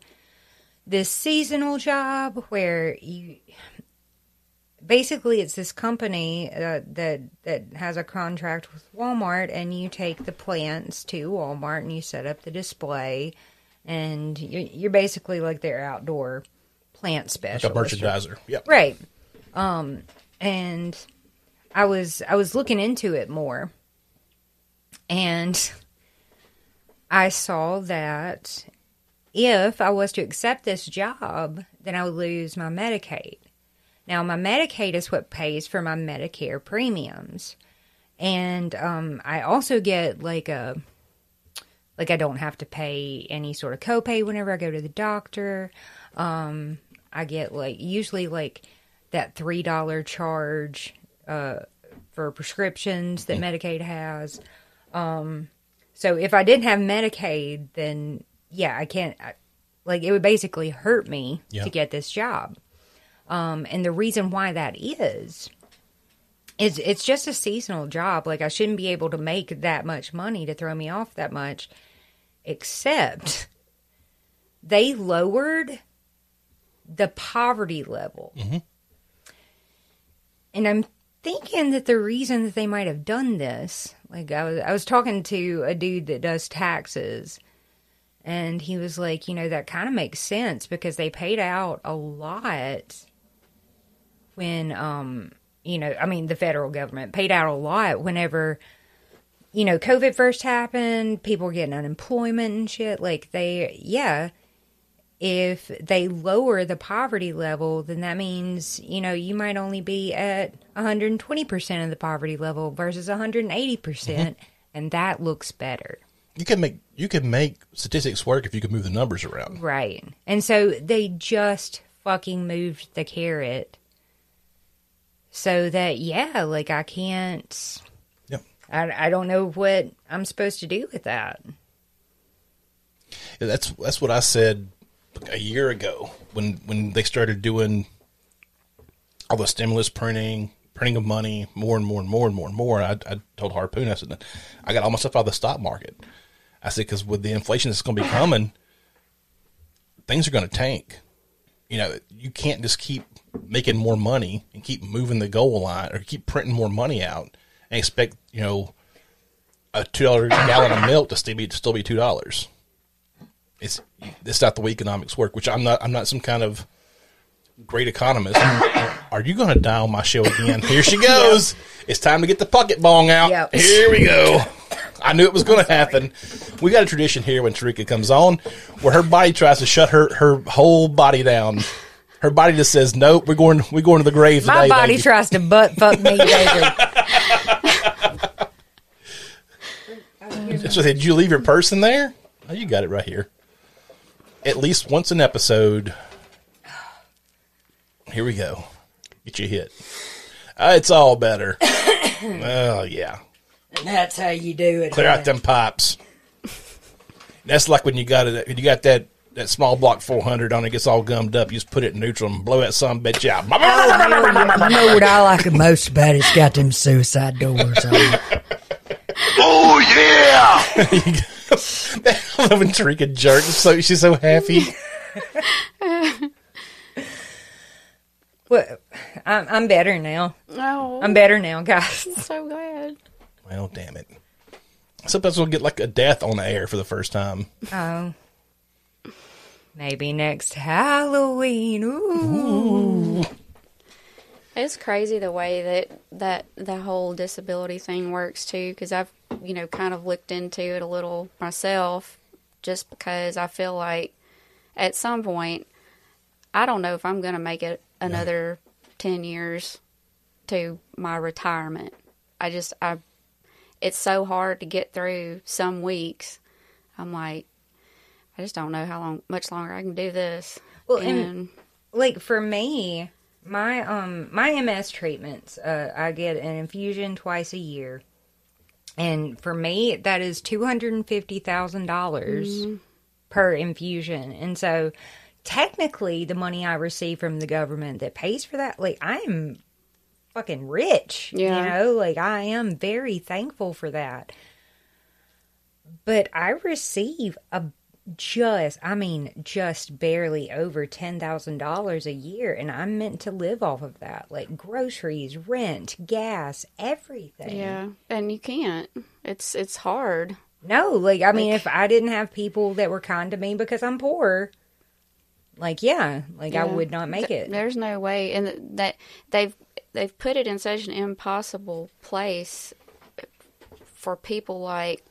S4: this seasonal job where you basically it's this company uh, that that has a contract with Walmart and you take the plants to Walmart and you set up the display and you're, you're basically like their outdoor plant
S3: Like a
S4: specialist
S3: merchandiser. Yep.
S4: Right. Um and I was I was looking into it more. And I saw that if I was to accept this job, then I would lose my Medicaid. Now my Medicaid is what pays for my Medicare premiums. And um I also get like a like I don't have to pay any sort of copay whenever I go to the doctor. Um I get like usually like that three dollar charge uh for prescriptions that Medicaid has. Um, so if I didn't have Medicaid, then yeah, I can't. I, like it would basically hurt me
S3: Yeah.
S4: to get this job. Um, and the reason why that is, is it's just a seasonal job. Like I shouldn't be able to make that much money to throw me off that much, except they lowered the poverty level. And I'm thinking that the reason that they might have done this, like I was I was talking to a dude that does taxes and he was like, you know, that kind of makes sense because they paid out a lot when um you know, I mean the federal government paid out a lot whenever you know, COVID first happened, people were getting unemployment and shit. Like they yeah, if they lower the poverty level, then that means, you know, you might only be at 120% of the poverty level versus 180%, percent mm-hmm. and that looks better.
S3: You can make you can make statistics work if you can move the numbers around.
S4: Right. And so they just fucking moved the carrot so that, yeah, like I can't,
S3: Yep.
S4: I, I don't know what I'm supposed to do with that.
S3: Yeah, That's that's what I said a year ago when when they started doing all the stimulus printing, printing of money, more and more and more and more and more. I, I told Harpoon, I said, I got all my stuff out of the stock market. I said because with the inflation that's going to be coming, things are going to tank. You know, you can't just keep making more money and keep moving the goal line or keep printing more money out and expect you know a two dollar gallon of milk to still be still be two dollars it's it's not the way economics work. Which I'm not. I'm not some kind of great economist. Are you going to dial my show again? Here she goes. It's time to get the pocket bong out.
S4: Yep.
S3: Here we go. I knew it was going to happen. We got a tradition here when Tarica comes on, where her body tries to shut her her whole body down. Her body just says, "Nope, we're going. We're going to the grave
S4: My
S3: today."
S4: body
S3: baby."
S4: tries to butt fuck me, David.
S3: So did you leave your purse in there? Oh, you got it right here. At least once an episode. Here we go. Get you hit. Uh, it's all better. oh yeah.
S4: And that's how you do it.
S3: Clear out them pipes. That's like when you got it. When you got that that small block 400 on it gets all gummed up. You just put it in neutral and blow that some bitch out.
S6: You know what I like the most about it? It's got them suicide doors on it.
S7: Oh yeah!
S3: I love when Tarica jerks. So she's so happy.
S4: Well, I'm, I'm better now.
S5: Oh,
S4: I'm better now, guys.
S5: I'm so glad.
S3: Well, damn it. Sometimes we'll get like a death on the air for the first time.
S4: Oh. Maybe next Halloween. Ooh.
S5: It's crazy the way that that the whole disability thing works too. Because I've you know kind of looked into it a little myself, just because I feel like at some point I don't know if I'm going to make it another ten years to my retirement. I just I it's so hard to get through some weeks. I'm like I just don't know how long much longer I can do this.
S4: Well, and- Like for me, my um my MS treatments, uh, I get an infusion twice a year, and for me that is two hundred and fifty thousand dollars per infusion, and so technically the money I receive from the government that pays for that, like I'm fucking rich.
S5: Yeah.
S4: You know, like I am very thankful for that. But I receive a just, I mean, just barely over $10,000 a year. And I'm meant to live off of that. Like groceries, rent, gas, everything.
S5: yeah, and you can't. It's it's hard.
S4: No, like, I mean, if I didn't have people that were kind to me because I'm poor, like, yeah, like I would not make
S5: Th-
S4: it.
S5: There's no way, and that they've they've put it in such an impossible place for people like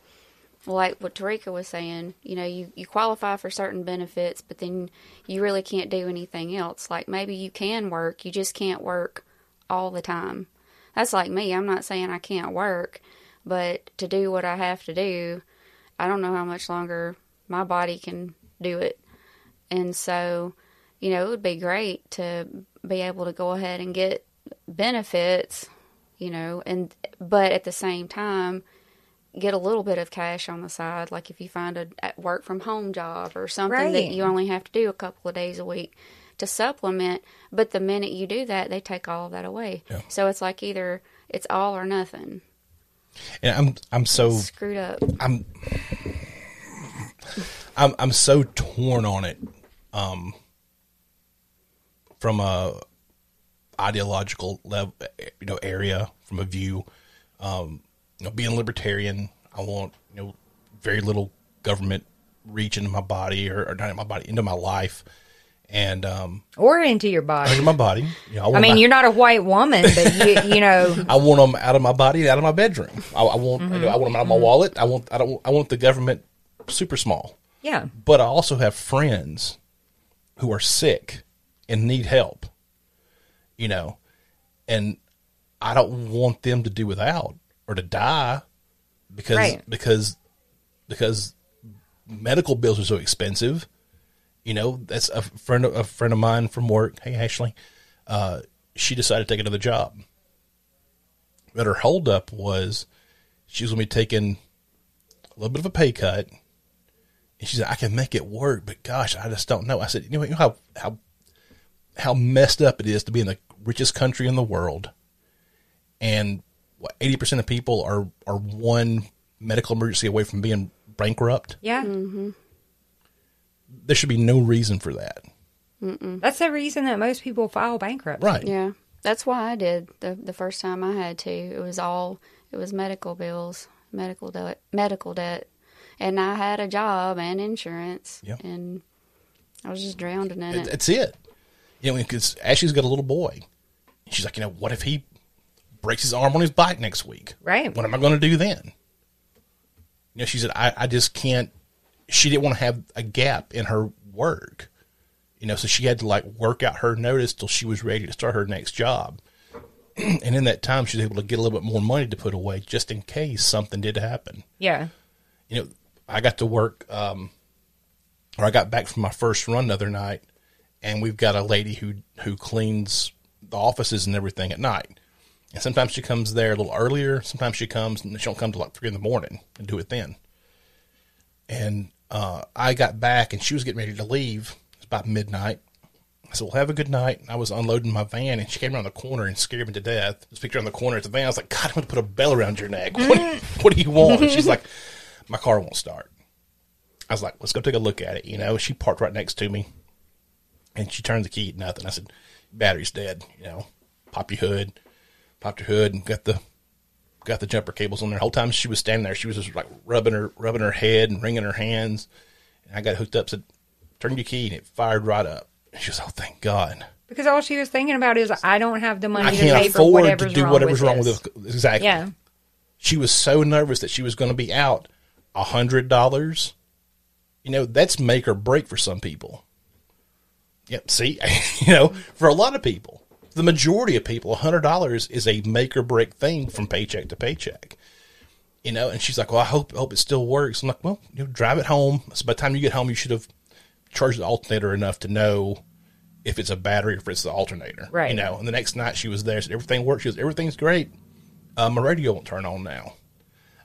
S5: like what Tarica was saying. You know, you you qualify for certain benefits, but then you really can't do anything else. Like maybe you can work, you just can't work all the time. That's like me. I'm not saying I can't work, but to do what I have to do, I don't know how much longer my body can do it. And so, you know, it would be great to be able to go ahead and get benefits, you know, and but at the same time, get a little bit of cash on the side. Like if you find a a work from home job or something that you only have to do a couple of days a week to supplement. But the minute you do that, they take all of that away.
S3: Yeah.
S5: So it's like either it's all or nothing.
S3: And I'm I'm so
S5: Screwed up.
S3: I'm I'm I'm so torn on it, um, from a ideological level, you know, area from a view. Um, you know, being libertarian, I want you know very little government reach into my body or, or not in my body into my life, and um,
S4: or into your body.
S3: into my body. You know, I,
S4: I mean,
S3: my-
S4: you're not a white woman, but you, you know,
S3: I want them out of my body and out of my bedroom. I, I want you know, I want them out of my wallet. I want I don't I want the government super small.
S4: yeah,
S3: but I also have friends who are sick and need help, you know, and I don't want them to do without or to die because
S4: Right.
S3: because because medical bills are so expensive. You know, that's a friend a friend of mine from work. Hey Ashley, uh, she decided to take another job, but her holdup was she was going to be taking a little bit of a pay cut and she said, I can make it work, but gosh, I just don't know. I said, you know, you know how, how, how messed up it is to be in the richest country in the world. And what, 80% of people are, are one medical emergency away from being bankrupt.
S4: yeah. Mm-hmm.
S3: There should be no reason for that.
S4: That's the reason that most people file bankruptcy.
S3: Right.
S5: Yeah, that's why I did the the first time I had to. It was all it was medical bills, medical debt, medical debt, and I had a job and insurance,
S3: Yeah.
S5: and I was just drowning in
S3: It-
S5: it.
S3: That's it. You know, because Ashley's got a little boy. She's like, you know, what if he breaks his arm on his bike next week?
S4: Right.
S3: What am I going to do then? You know, she said, I, I just can't. She didn't want to have a gap in her work. You know, so she had to like work out her notice till she was ready to start her next job. and in that time, she was able to get a little bit more money to put away just in case something did happen
S4: Yeah.
S3: you know, I got to work, um, or I got back from my first run the other night, and we've got a lady who who cleans the offices and everything at night. And sometimes she comes there a little earlier. Sometimes she comes and she don't come till like three in the morning and do it then. And uh, I got back and she was getting ready to leave. It's about midnight. I said, "Well, have a good night." I was unloading my van, and she came around the corner and scared me to death. This picture on the corner of the van. I was like, "God, I'm going to put a bell around your neck. What, do you- what do you want?" And she's like, "My car won't start." I was like, "Let's go take a look at it." You know, she parked right next to me, and she turned the key. Nothing. I said, "Battery's dead." You know, pop your hood, popped her hood, and got the got the jumper cables on there. The whole time she was standing there, she was just like rubbing her rubbing her head and wringing her hands. And I got hooked up. Said, "Turn your key," and it fired right up. And she was, "Oh, thank God."
S4: Because all she was thinking about is, I don't have the money
S3: I
S4: to
S3: can't
S4: pay for
S3: afford to
S4: whatever's
S3: do
S4: wrong
S3: whatever's
S4: with
S3: wrong
S4: this.
S3: with this. Exactly.
S4: Yeah.
S3: She was so nervous that she was going to be out a hundred dollars. You know, that's make or break for some people. Yep. See, you know, for a lot of people, the majority of people, a hundred dollars is a make or break thing from paycheck to paycheck. You know, and she's like, "Well, I hope hope it still works." I'm like, "Well, you know, drive it home. So by the time you get home, you should have charged the alternator enough to know if it's a battery or if it's the alternator."
S4: Right.
S3: You know. And the next night she was there, said everything works. She goes, "Everything's great. Uh, my radio won't turn on now."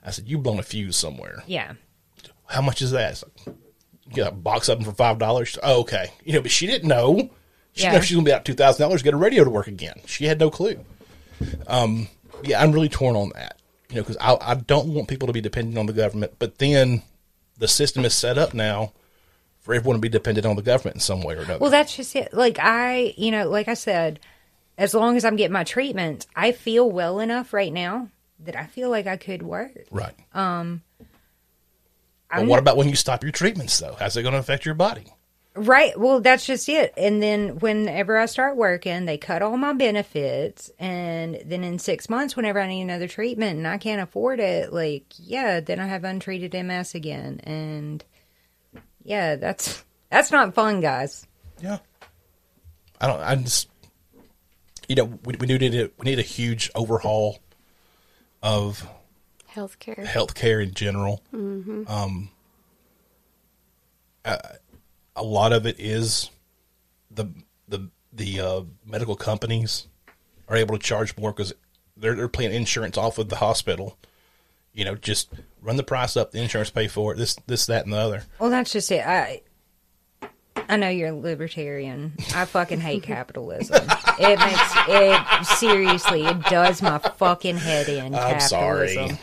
S3: I said, you've blown a fuse somewhere."
S4: Yeah.
S3: How much is that? It's like, you get a box of them for five dollars. Oh, okay. You know, but she didn't know. She
S4: Yeah.
S3: she's gonna be out two thousand dollars to get a radio to work again. She had no clue. Um, yeah, I'm really torn on that. You know, because I I don't want people to be dependent on the government, but then the system is set up now for everyone to be dependent on the government in some way or another.
S4: Well, that's just it. Like I, you know, like I said, as long as I'm getting my treatment, I feel well enough right now that I feel like I could work.
S3: right.
S4: Um,
S3: But what about when you stop your treatments, though? How's it going to affect your body?
S4: Right. Well, that's just it. And then whenever I start working, they cut all my benefits, and then in six months, whenever I need another treatment and I can't afford it, like yeah, then I have untreated MS again, and yeah, that's that's not fun, guys.
S3: Yeah. I don't. I just. You know, we, we need a we need a huge overhaul of
S5: Healthcare.
S3: healthcare in general. Um, uh, a lot of it is the the the uh, medical companies are able to charge more because they're they're paying insurance off of the hospital. You know, just run the price up. The insurance pay for it. This this that and the other.
S4: Well, that's just it. I I know you're a libertarian. I fucking hate capitalism. It makes it seriously. It does my fucking head in.
S3: I'm sorry.
S4: capitalism.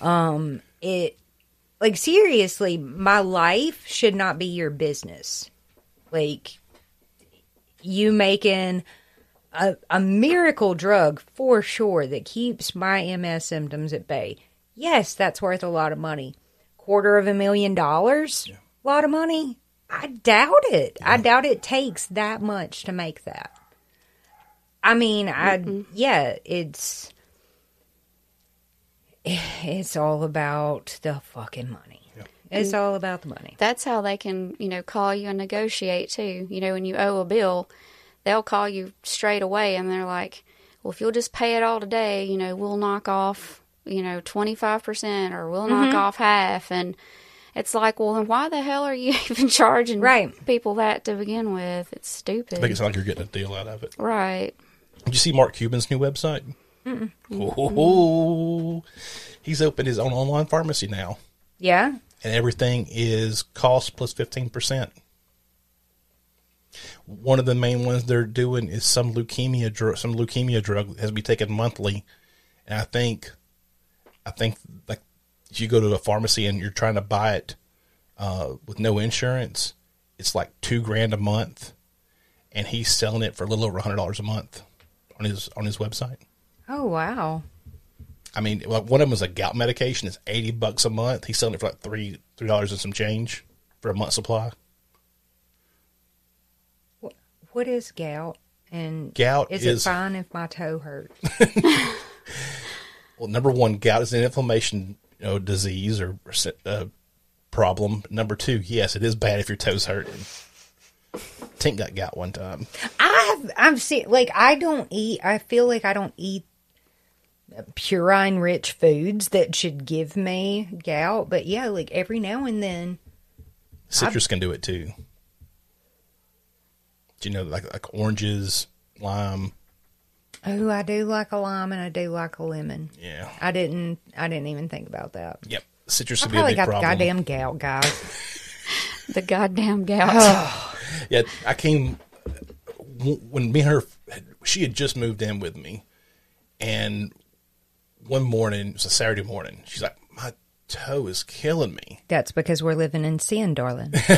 S4: Um, it like seriously, my life should not be your business. Like you making a, a miracle drug for sure that keeps my MS symptoms at bay. Yes, that's worth a lot of money. Quarter of a million dollars? A lot of money? I doubt it. I doubt it takes that much to make that. I mean, I yeah, it's it's all about the fucking money. It's all about the money.
S5: That's how they can, you know, call you and negotiate too. You know, when you owe a bill, they'll call you straight away and they're like, well, if you'll just pay it all today, you know, we'll knock off, you know, 25% or we'll knock
S4: Mm-hmm.
S5: off half. And it's like, well, then why the hell are you even charging
S4: Right.
S5: people that to begin with? It's stupid.
S3: Make it sound like you're getting a deal out of it.
S5: right.
S3: Did you see Mark Cuban's new website? Oh, he's opened his own online pharmacy now,
S4: Yeah.
S3: and everything is cost plus plus fifteen percent. One of the main ones they're doing is some leukemia drug. Some leukemia drug that has to be taken monthly, and I think, I think like if you go to the pharmacy and you're trying to buy it uh, with no insurance, it's like two grand a month, and he's selling it for a little over a hundred dollars a month on his on his website.
S4: Oh wow.
S3: I mean, like one of them is a gout medication. It's eighty bucks a month. He's selling it for like three three dollars and some change for a month supply.
S4: What is gout? And
S3: Gout
S4: is,
S3: is-
S4: it fine if my toe hurts?
S3: Well, number one, gout is an inflammation you know, disease or uh, problem. Number two, yes, it is bad if your toes hurt. Tink got gout one time.
S4: I've I've seen like I don't eat. I feel like I don't eat purine rich foods that should give me gout. But yeah, like every now and then.
S3: Citrus can do it too. Do you know like like oranges, lime?
S4: Oh, I do like a lime and I do like a lemon.
S3: Yeah.
S4: I didn't. I didn't even think about that.
S3: Yep. Citrus
S4: I
S3: would be a
S4: probably
S3: big
S4: got
S3: problem.
S4: the goddamn gout, guys.
S5: The goddamn gout.
S3: Yeah, I came when me and her. She had just moved in with me, and one morning it was a Saturday morning. She's like, "My toe is killing me."
S4: That's because we're living in sin, darling.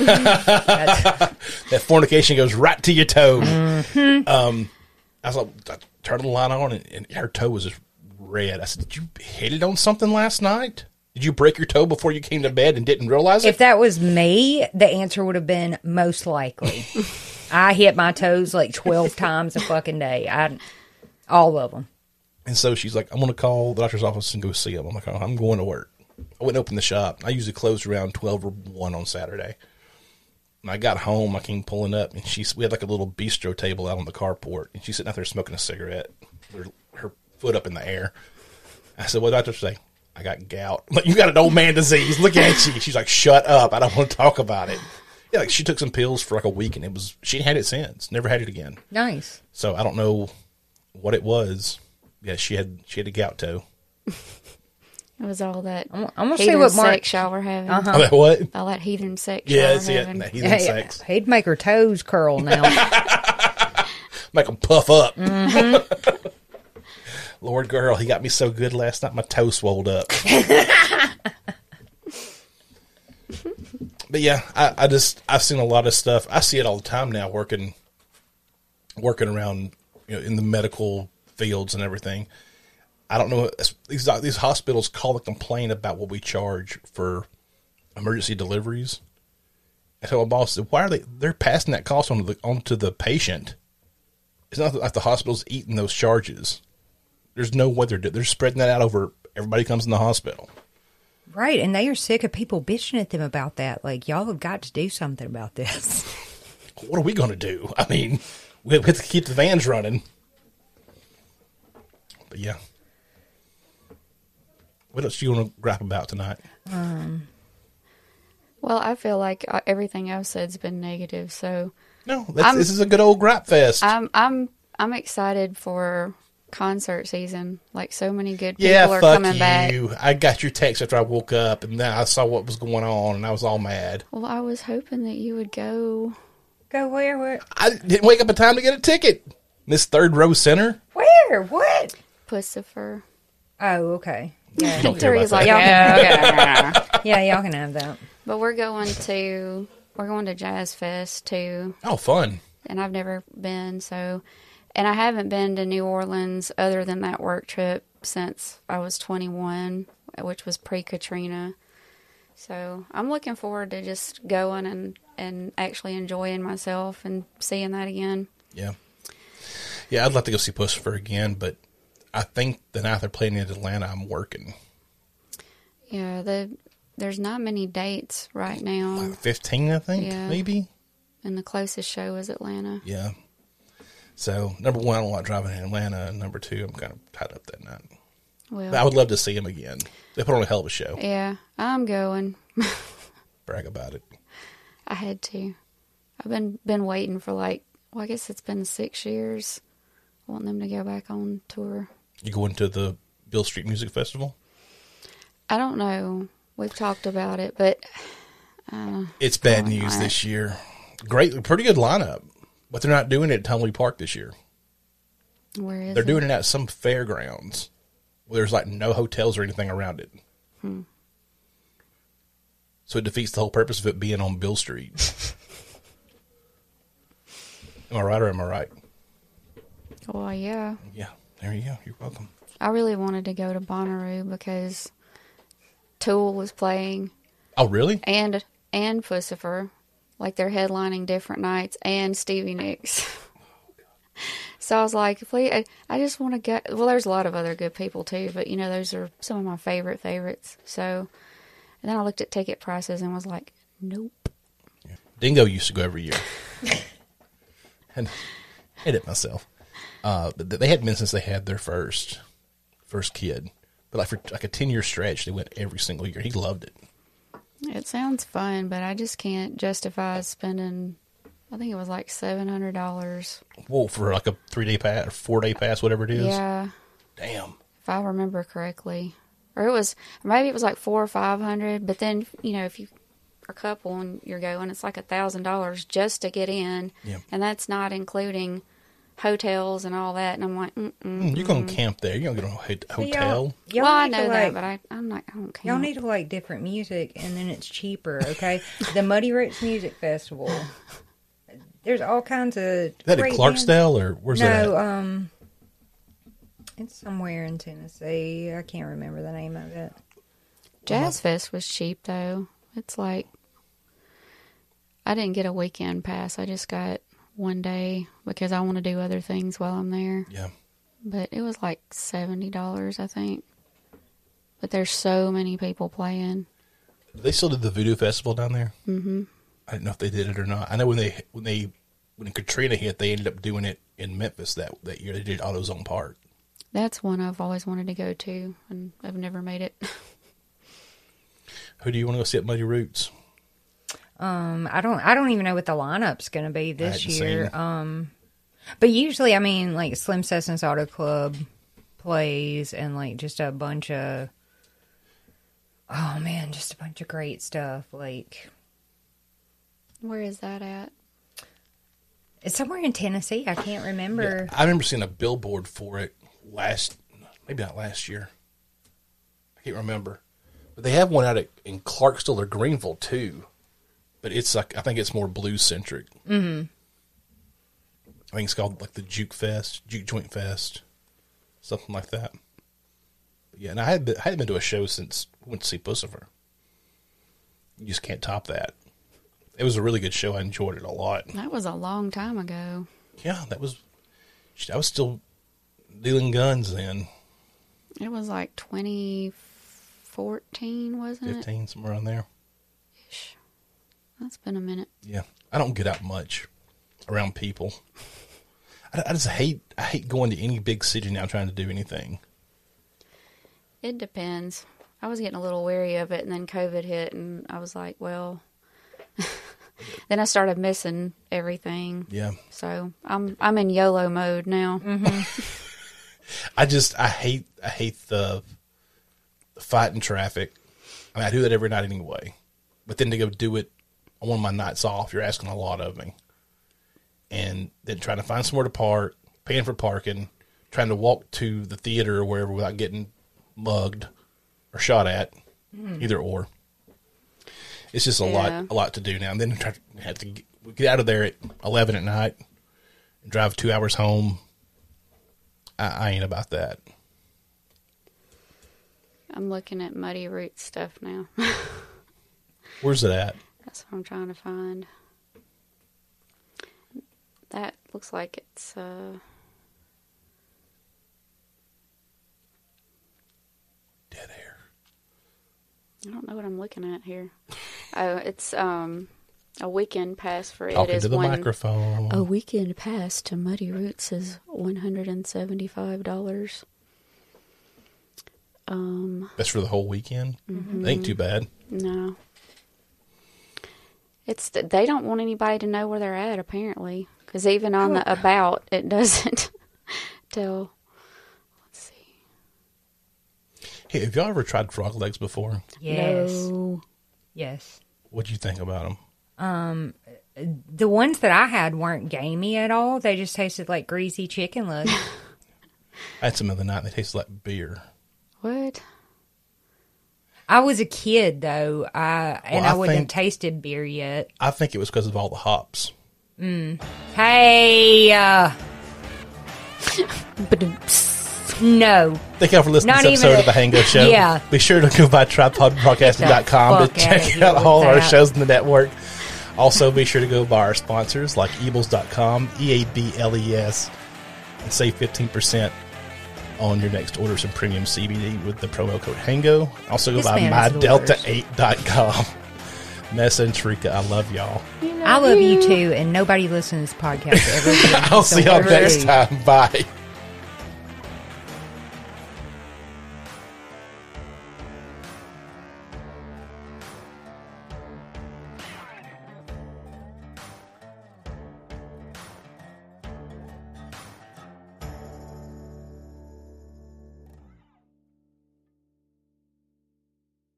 S3: That fornication goes right to your toe. Um, I was like, I turned the light on, and, and her toe was just red. I said, "Did you hit it on something last night? Did you break your toe before you came to bed and didn't realize it?"
S4: If that was me, the answer would have been most likely. I hit my toes like 12 times a fucking day. I all of them.
S3: And so she's like, I'm going to call the doctor's office and go see him. I'm like, oh, I'm going to work. I went and opened the shop. I usually close around 12 or 1 on Saturday. And I got home, I came pulling up, and she's, we had like a little bistro table out on the carport, and she's sitting out there smoking a cigarette, her, her foot up in the air. I said, What did doctor say? I got gout. I'm like, you got an old man disease. Look at you. She's like, shut up. I don't want to talk about it. Yeah, like she took some pills for like a week, and it was, she had it since. Never had it again.
S4: Nice.
S3: So I don't know what it was. Yeah, she had she had a gout toe.
S5: It was all that
S4: I'm, I'm gonna see what Mark.
S5: sex y'all were having.
S4: Uh-huh.
S3: Oh, that what?
S5: All that heathen sex
S3: Yeah,
S5: y'all
S3: that's it. That heathen
S4: Hey,
S3: sex.
S4: he'd make her toes curl now.
S3: Make them puff up. Lord girl, he got me so good last night, my toe swelled up. but yeah, I, I just I've seen a lot of stuff. I see it all the time now, working working around you know in the medical fields and everything. I don't know these these hospitals call and complain about what we charge for emergency deliveries. And so my boss said, "Why are they? They're passing that cost on to the onto the patient. It's not like the hospital's eating those charges. There's no way they're do- they're spreading that out over everybody comes in the hospital.
S4: right, and they are sick of people bitching at them about that. Like, y'all have got to do something about this.
S3: What are we going to do? I mean, we have to keep the vans running. But yeah, what else do you want to grab about tonight?
S5: Um, Well, I feel like uh, everything I've said's been negative, so
S3: No, this is a good old grap fest.
S5: I'm I'm I'm excited for concert season. Like so many good people
S3: Yeah,
S5: are
S3: fuck
S5: coming
S3: you.
S5: back.
S3: I got your text after I woke up, and then I saw what was going on, and I was all mad.
S5: Well, I was hoping that you would go.
S4: Go where? Where?
S3: I didn't wake up in time to get a ticket. This third row center.
S4: Where? What?
S5: Puscifer.
S4: Oh, okay. Yeah,
S3: Don't care
S5: Victoria's
S3: about
S5: like,
S3: that.
S4: yeah, y'all can have that.
S5: but we're going to we're going to Jazz Fest too,
S3: Oh, fun.
S5: and I've never been so, and I haven't been to New Orleans other than that work trip since I was 21, which was pre Katrina. So I'm looking forward to just going and and actually enjoying myself and seeing that again.
S3: Yeah. Yeah, I'd like to go see Puscifer again, but I think the night they're playing in Atlanta, I'm working.
S5: Yeah, the there's not many dates right now,
S3: Like 15, I think,
S5: Yeah.
S3: maybe.
S5: and the closest show is Atlanta.
S3: Yeah. So, number one, I don't like driving in Atlanta. And number two, I'm kind of tied up that night.
S5: Well,
S3: But I would love to see him again. They put on a hell of a show.
S5: yeah, I'm going.
S3: Brag about it.
S5: I had to. I've been been waiting for like, well, I guess it's been six years. I want them to go back on tour.
S3: You going to the Beale Street Music Festival?
S5: I don't know. We've talked about it, but
S3: It's bad news this year. Great, pretty good lineup, but they're not doing it at Tom Lee Park this year.
S5: where is
S3: They're
S5: it?
S3: doing it at some fairgrounds where there's like no hotels or anything around it.
S5: Hmm.
S3: So it defeats the whole purpose of it being on Beale Street. am I right or am I right?
S5: Well, yeah.
S3: Yeah, there you go. You're welcome.
S5: I really wanted to go to Bonnaroo because Tool was playing
S3: Oh, really?
S5: and and Puscifer, like they're headlining different nights, and Stevie Nicks. so I was like, please, I, I just want to get. Well, there's a lot of other good people too, but you know, those are some of my favorite favorites. So, and then I looked at ticket prices and was like, nope.
S3: Dingo used to go every year. and hate it myself. Uh, they hadn't been since they had their first first kid. But like for like a ten year stretch, they went every single year. He loved it.
S5: It sounds fun, but I just can't justify spending. I think it was like seven hundred dollars.
S3: Whoa, for like a three day pass or four day pass, whatever it is.
S5: Yeah,
S3: Damn.
S5: if I remember correctly, or it was maybe it was like four or five hundred. But then you know if you are a couple and you're going, it's like a thousand dollars just to get in,
S3: Yeah.
S5: and that's not including hotels and all that. And I'm like, Mm-mm.
S3: Mm, You're gonna camp there. You're gonna go to a hot-
S4: Y'all-
S3: hotel.
S4: Y'all
S5: well, I know
S4: to,
S5: that,
S4: like-
S5: but I, I'm not. I don't care.
S4: Y'all need to like different music, and then it's cheaper. Okay, the Muddy Roots Music Festival. There's all kinds of.
S3: Is that
S4: great
S3: at Clarksdale or where's that?
S4: No, um, it's somewhere in Tennessee. I can't remember the name of it.
S5: Jazz Fest was cheap though. It's like I didn't get a weekend pass. I just got one day because I want to do other things while I'm there.
S3: yeah.
S5: But it was like seventy dollars, I think. But there's so many people playing.
S3: They still did the Voodoo Festival down there. Mm-hmm. I didn't know if they did it or not. I know when they when they when Katrina hit, they ended up doing it in Memphis that that year. They did AutoZone Park.
S5: That's one I've always wanted to go to, and I've never made it.
S3: Who do you want to go see at Muddy Roots?
S4: Um, I don't. I don't even know what the lineup's going to be this year. Um, but usually, I mean, like Slim Cessna's Auto Club plays, and like just a bunch of. Oh man, just a bunch of great stuff. Like
S5: Where is that at?
S4: it's somewhere in Tennessee. I can't remember.
S3: I remember seeing a billboard for it last, maybe not last year. I can't remember, but they have one out at, in Clarksville or Greenville too. But it's like I think it's more blues centric. Mm-hmm. I think it's called like the Juke Fest, Juke Joint Fest, something like that. But yeah, and I had been, I hadn't been to a show since we went to see Puscifer. You just can't top that. It was a really good show. I enjoyed it a lot.
S5: That was a long time ago.
S3: Yeah, that was. I was still dealing guns then,
S5: It was like 2014, wasn't it?
S3: fifteen somewhere around there.
S5: That's been a minute.
S3: Yeah, I don't get out much around people. I, I just hate. I hate going to any big city now trying to do anything.
S5: It depends. I was getting a little weary of it, and then COVID hit, and I was like, well. then I started missing everything.
S3: Yeah,
S5: So I'm I'm in YOLO mode now. Mm-hmm.
S3: I just I hate I hate the, the fight in traffic. I mean, I do that every night anyway, but then to go do it on one of my nights off, you're asking a lot of me. And then trying to find somewhere to park, paying for parking, trying to walk to the theater or wherever without getting mugged or shot at, mm-hmm. either or. It's just a
S5: Yeah.
S3: lot a lot to do now. And then try to have to get, get out of there at eleven at night and drive two hours home. I, I ain't about that.
S5: I'm looking at Muddy Root stuff now.
S3: Where's it at?
S5: That's what I'm trying to find. That looks like it's uh
S3: Dead air.
S5: I don't know what I'm looking at here. Oh, it's um a weekend pass for it
S3: Talking
S5: is
S3: to the
S5: one
S3: microphone.
S5: a weekend pass to Muddy Roots is one hundred and seventy five dollars. Um
S3: That's for the whole weekend.
S5: Mm-hmm.
S3: Ain't too bad.
S5: no. It's th- they don't want anybody to know where they're at apparently because even on the about it doesn't tell. Let's see.
S3: Hey, have y'all ever tried frog legs before?
S4: Yes.
S5: No.
S4: Yes.
S3: What'd you think about them?
S4: Um, the ones that I had weren't gamey at all. They just tasted like greasy chicken legs.
S3: I had some of the night. They tasted like beer.
S5: What?
S4: I was a kid though, I, and
S3: Well,
S4: I,
S3: I
S4: wouldn't
S3: think-
S4: have tasted beer yet.
S3: I think it was because of all the hops.
S4: Hey, uh, no.
S3: Thank y'all for listening
S4: Not
S3: to this episode
S4: a-
S3: of the Hango Show.
S4: Yeah.
S3: Be sure to go by tripodbroadcasting.com to check out all our shows in the network. Also, be sure to go by our sponsors like Eables.com, E A B L E S, and save 15% on your next order some premium CBD with the promo code HANGO. Also, go
S4: This
S3: by
S4: man is the
S3: mydelta8.com. Messa and Tarica, I love y'all.
S4: I love you too, and nobody listens to this podcast ever. again.
S3: I'll
S4: So
S3: see y'all
S4: we're
S3: next time. Bye.